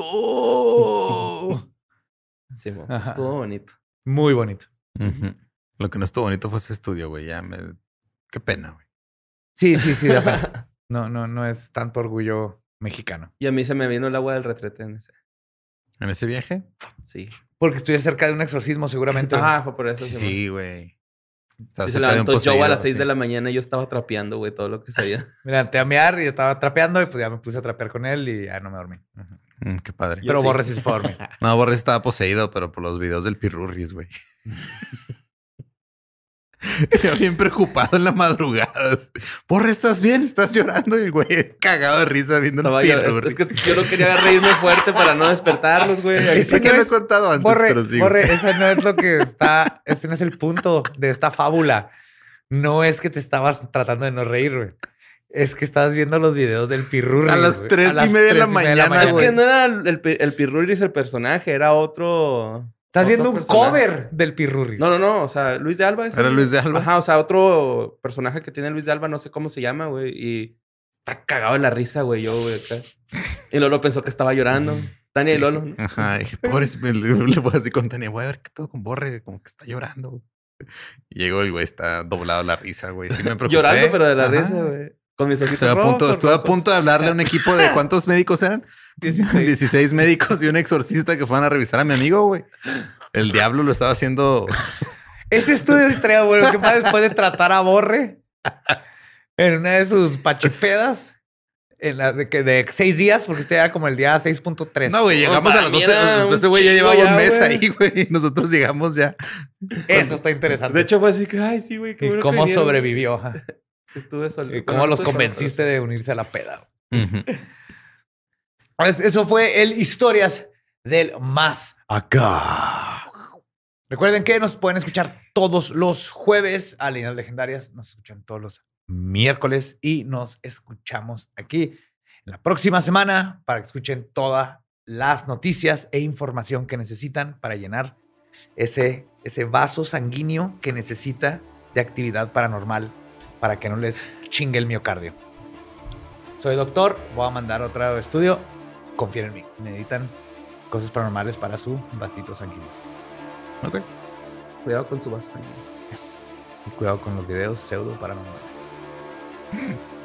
D: Sí, estuvo bonito.
B: Muy bonito.
C: Lo que no estuvo bonito fue ese estudio, güey. Ya me... Qué pena, güey.
B: Sí, sí, sí. de. No, no, no es tanto orgullo mexicano.
D: Y a mí se me vino el agua del retrete en ese.
C: ¿En ese viaje?
D: Sí.
B: Porque estuve cerca de un exorcismo, seguramente.
D: Ajá, fue por eso. Sí,
C: güey.
D: Y se levantó Joe a las 6
C: sí.
D: de la mañana y yo estaba trapeando, güey, todo lo que sabía.
B: Me levanté a mear y estaba trapeando y pues ya me puse a trapear con él y ya no me dormí.
C: Mm, qué padre.
D: Yo
B: Pero
D: sí.
B: Borre sí se fue a dormir.
C: No, Borges estaba poseído, pero por los videos del Pirurris, güey. Yo bien preocupado en la madrugada. Borre, ¿estás bien? ¿Estás llorando? Y el güey cagado de risa viendo
D: Estaba
C: el
D: yo- es,
C: Pirurris.
D: es que yo no quería reírme fuerte para no despertarlos, güey.
C: Sé
D: sí
C: que
B: no
C: lo he
B: es-
C: contado antes,
B: Borre,
C: pero sí.
B: Borre, ese no es lo que está, ese no es el punto de esta fábula. No es que te estabas tratando de no reír, güey. Es que estabas viendo los videos del pirurri.
C: A las tres y media de la mañana,
D: Es que no era el, el Pirruris el personaje, era otro.
B: Estás viendo un
D: personaje.
B: cover del pirurri.
D: No, no, no. O sea, Luis de Alba. ese,
C: ¿Era. Luis de Alba?
D: Ajá, o sea, otro personaje que tiene Luis de Alba, no sé cómo se llama, güey. Y está cagado de la risa, güey, yo, güey. acá. Y Lolo pensó que estaba llorando. Tania y. Lolo. ¿no?
C: Ajá, dije, pobre, le, le voy así con Tania, voy a ver qué pedo con Borre, como que está llorando. güey. Y llegó el güey, está doblado la risa, güey. Sí me preocupé.
D: Llorando, pero de la
C: Ajá.
D: risa, güey. Con mis ojitos
C: Estuve a punto,
D: rojos,
C: estuve a punto de hablarle a un equipo de cuántos médicos eran.
D: 16.
C: 16 médicos y un exorcista que fueran a revisar a mi amigo, güey. El diablo lo estaba haciendo.
B: Ese estudio estaría bueno. ¿Qué más después de tratar a Borre en una de sus pachipedas? En la de, que de seis días, porque este era como el día 6.3.
C: No, güey, llegamos a las
D: mí
C: 12.
D: era un
C: Ese güey ya llevaba un mes
D: güey.
C: ahí, güey. Y nosotros llegamos ya.
B: Eso está interesante.
D: De hecho, fue así que, ay, sí, güey. qué
B: ¿Y
D: bueno que
B: cómo sobrevivió? ¿Y cómo los convenciste de unirse a la peda?
C: Ujú.
B: Pues Eso fue el Historias del Más Acá. Recuerden que nos pueden escuchar todos los jueves a Líneas Legendarias. Nos escuchan todos los miércoles y nos escuchamos aquí la próxima semana para que escuchen todas las noticias e información que necesitan para llenar ese, ese vaso sanguíneo que necesita de actividad paranormal para que no les chingue el miocardio. Soy doctor, voy a mandar otro estudio. Confíen en mí. Necesitan cosas paranormales para su vasito sanguíneo.
C: Ok.
D: Cuidado con su vaso sanguíneo.
B: Yes. Y cuidado con los videos pseudo paranormales.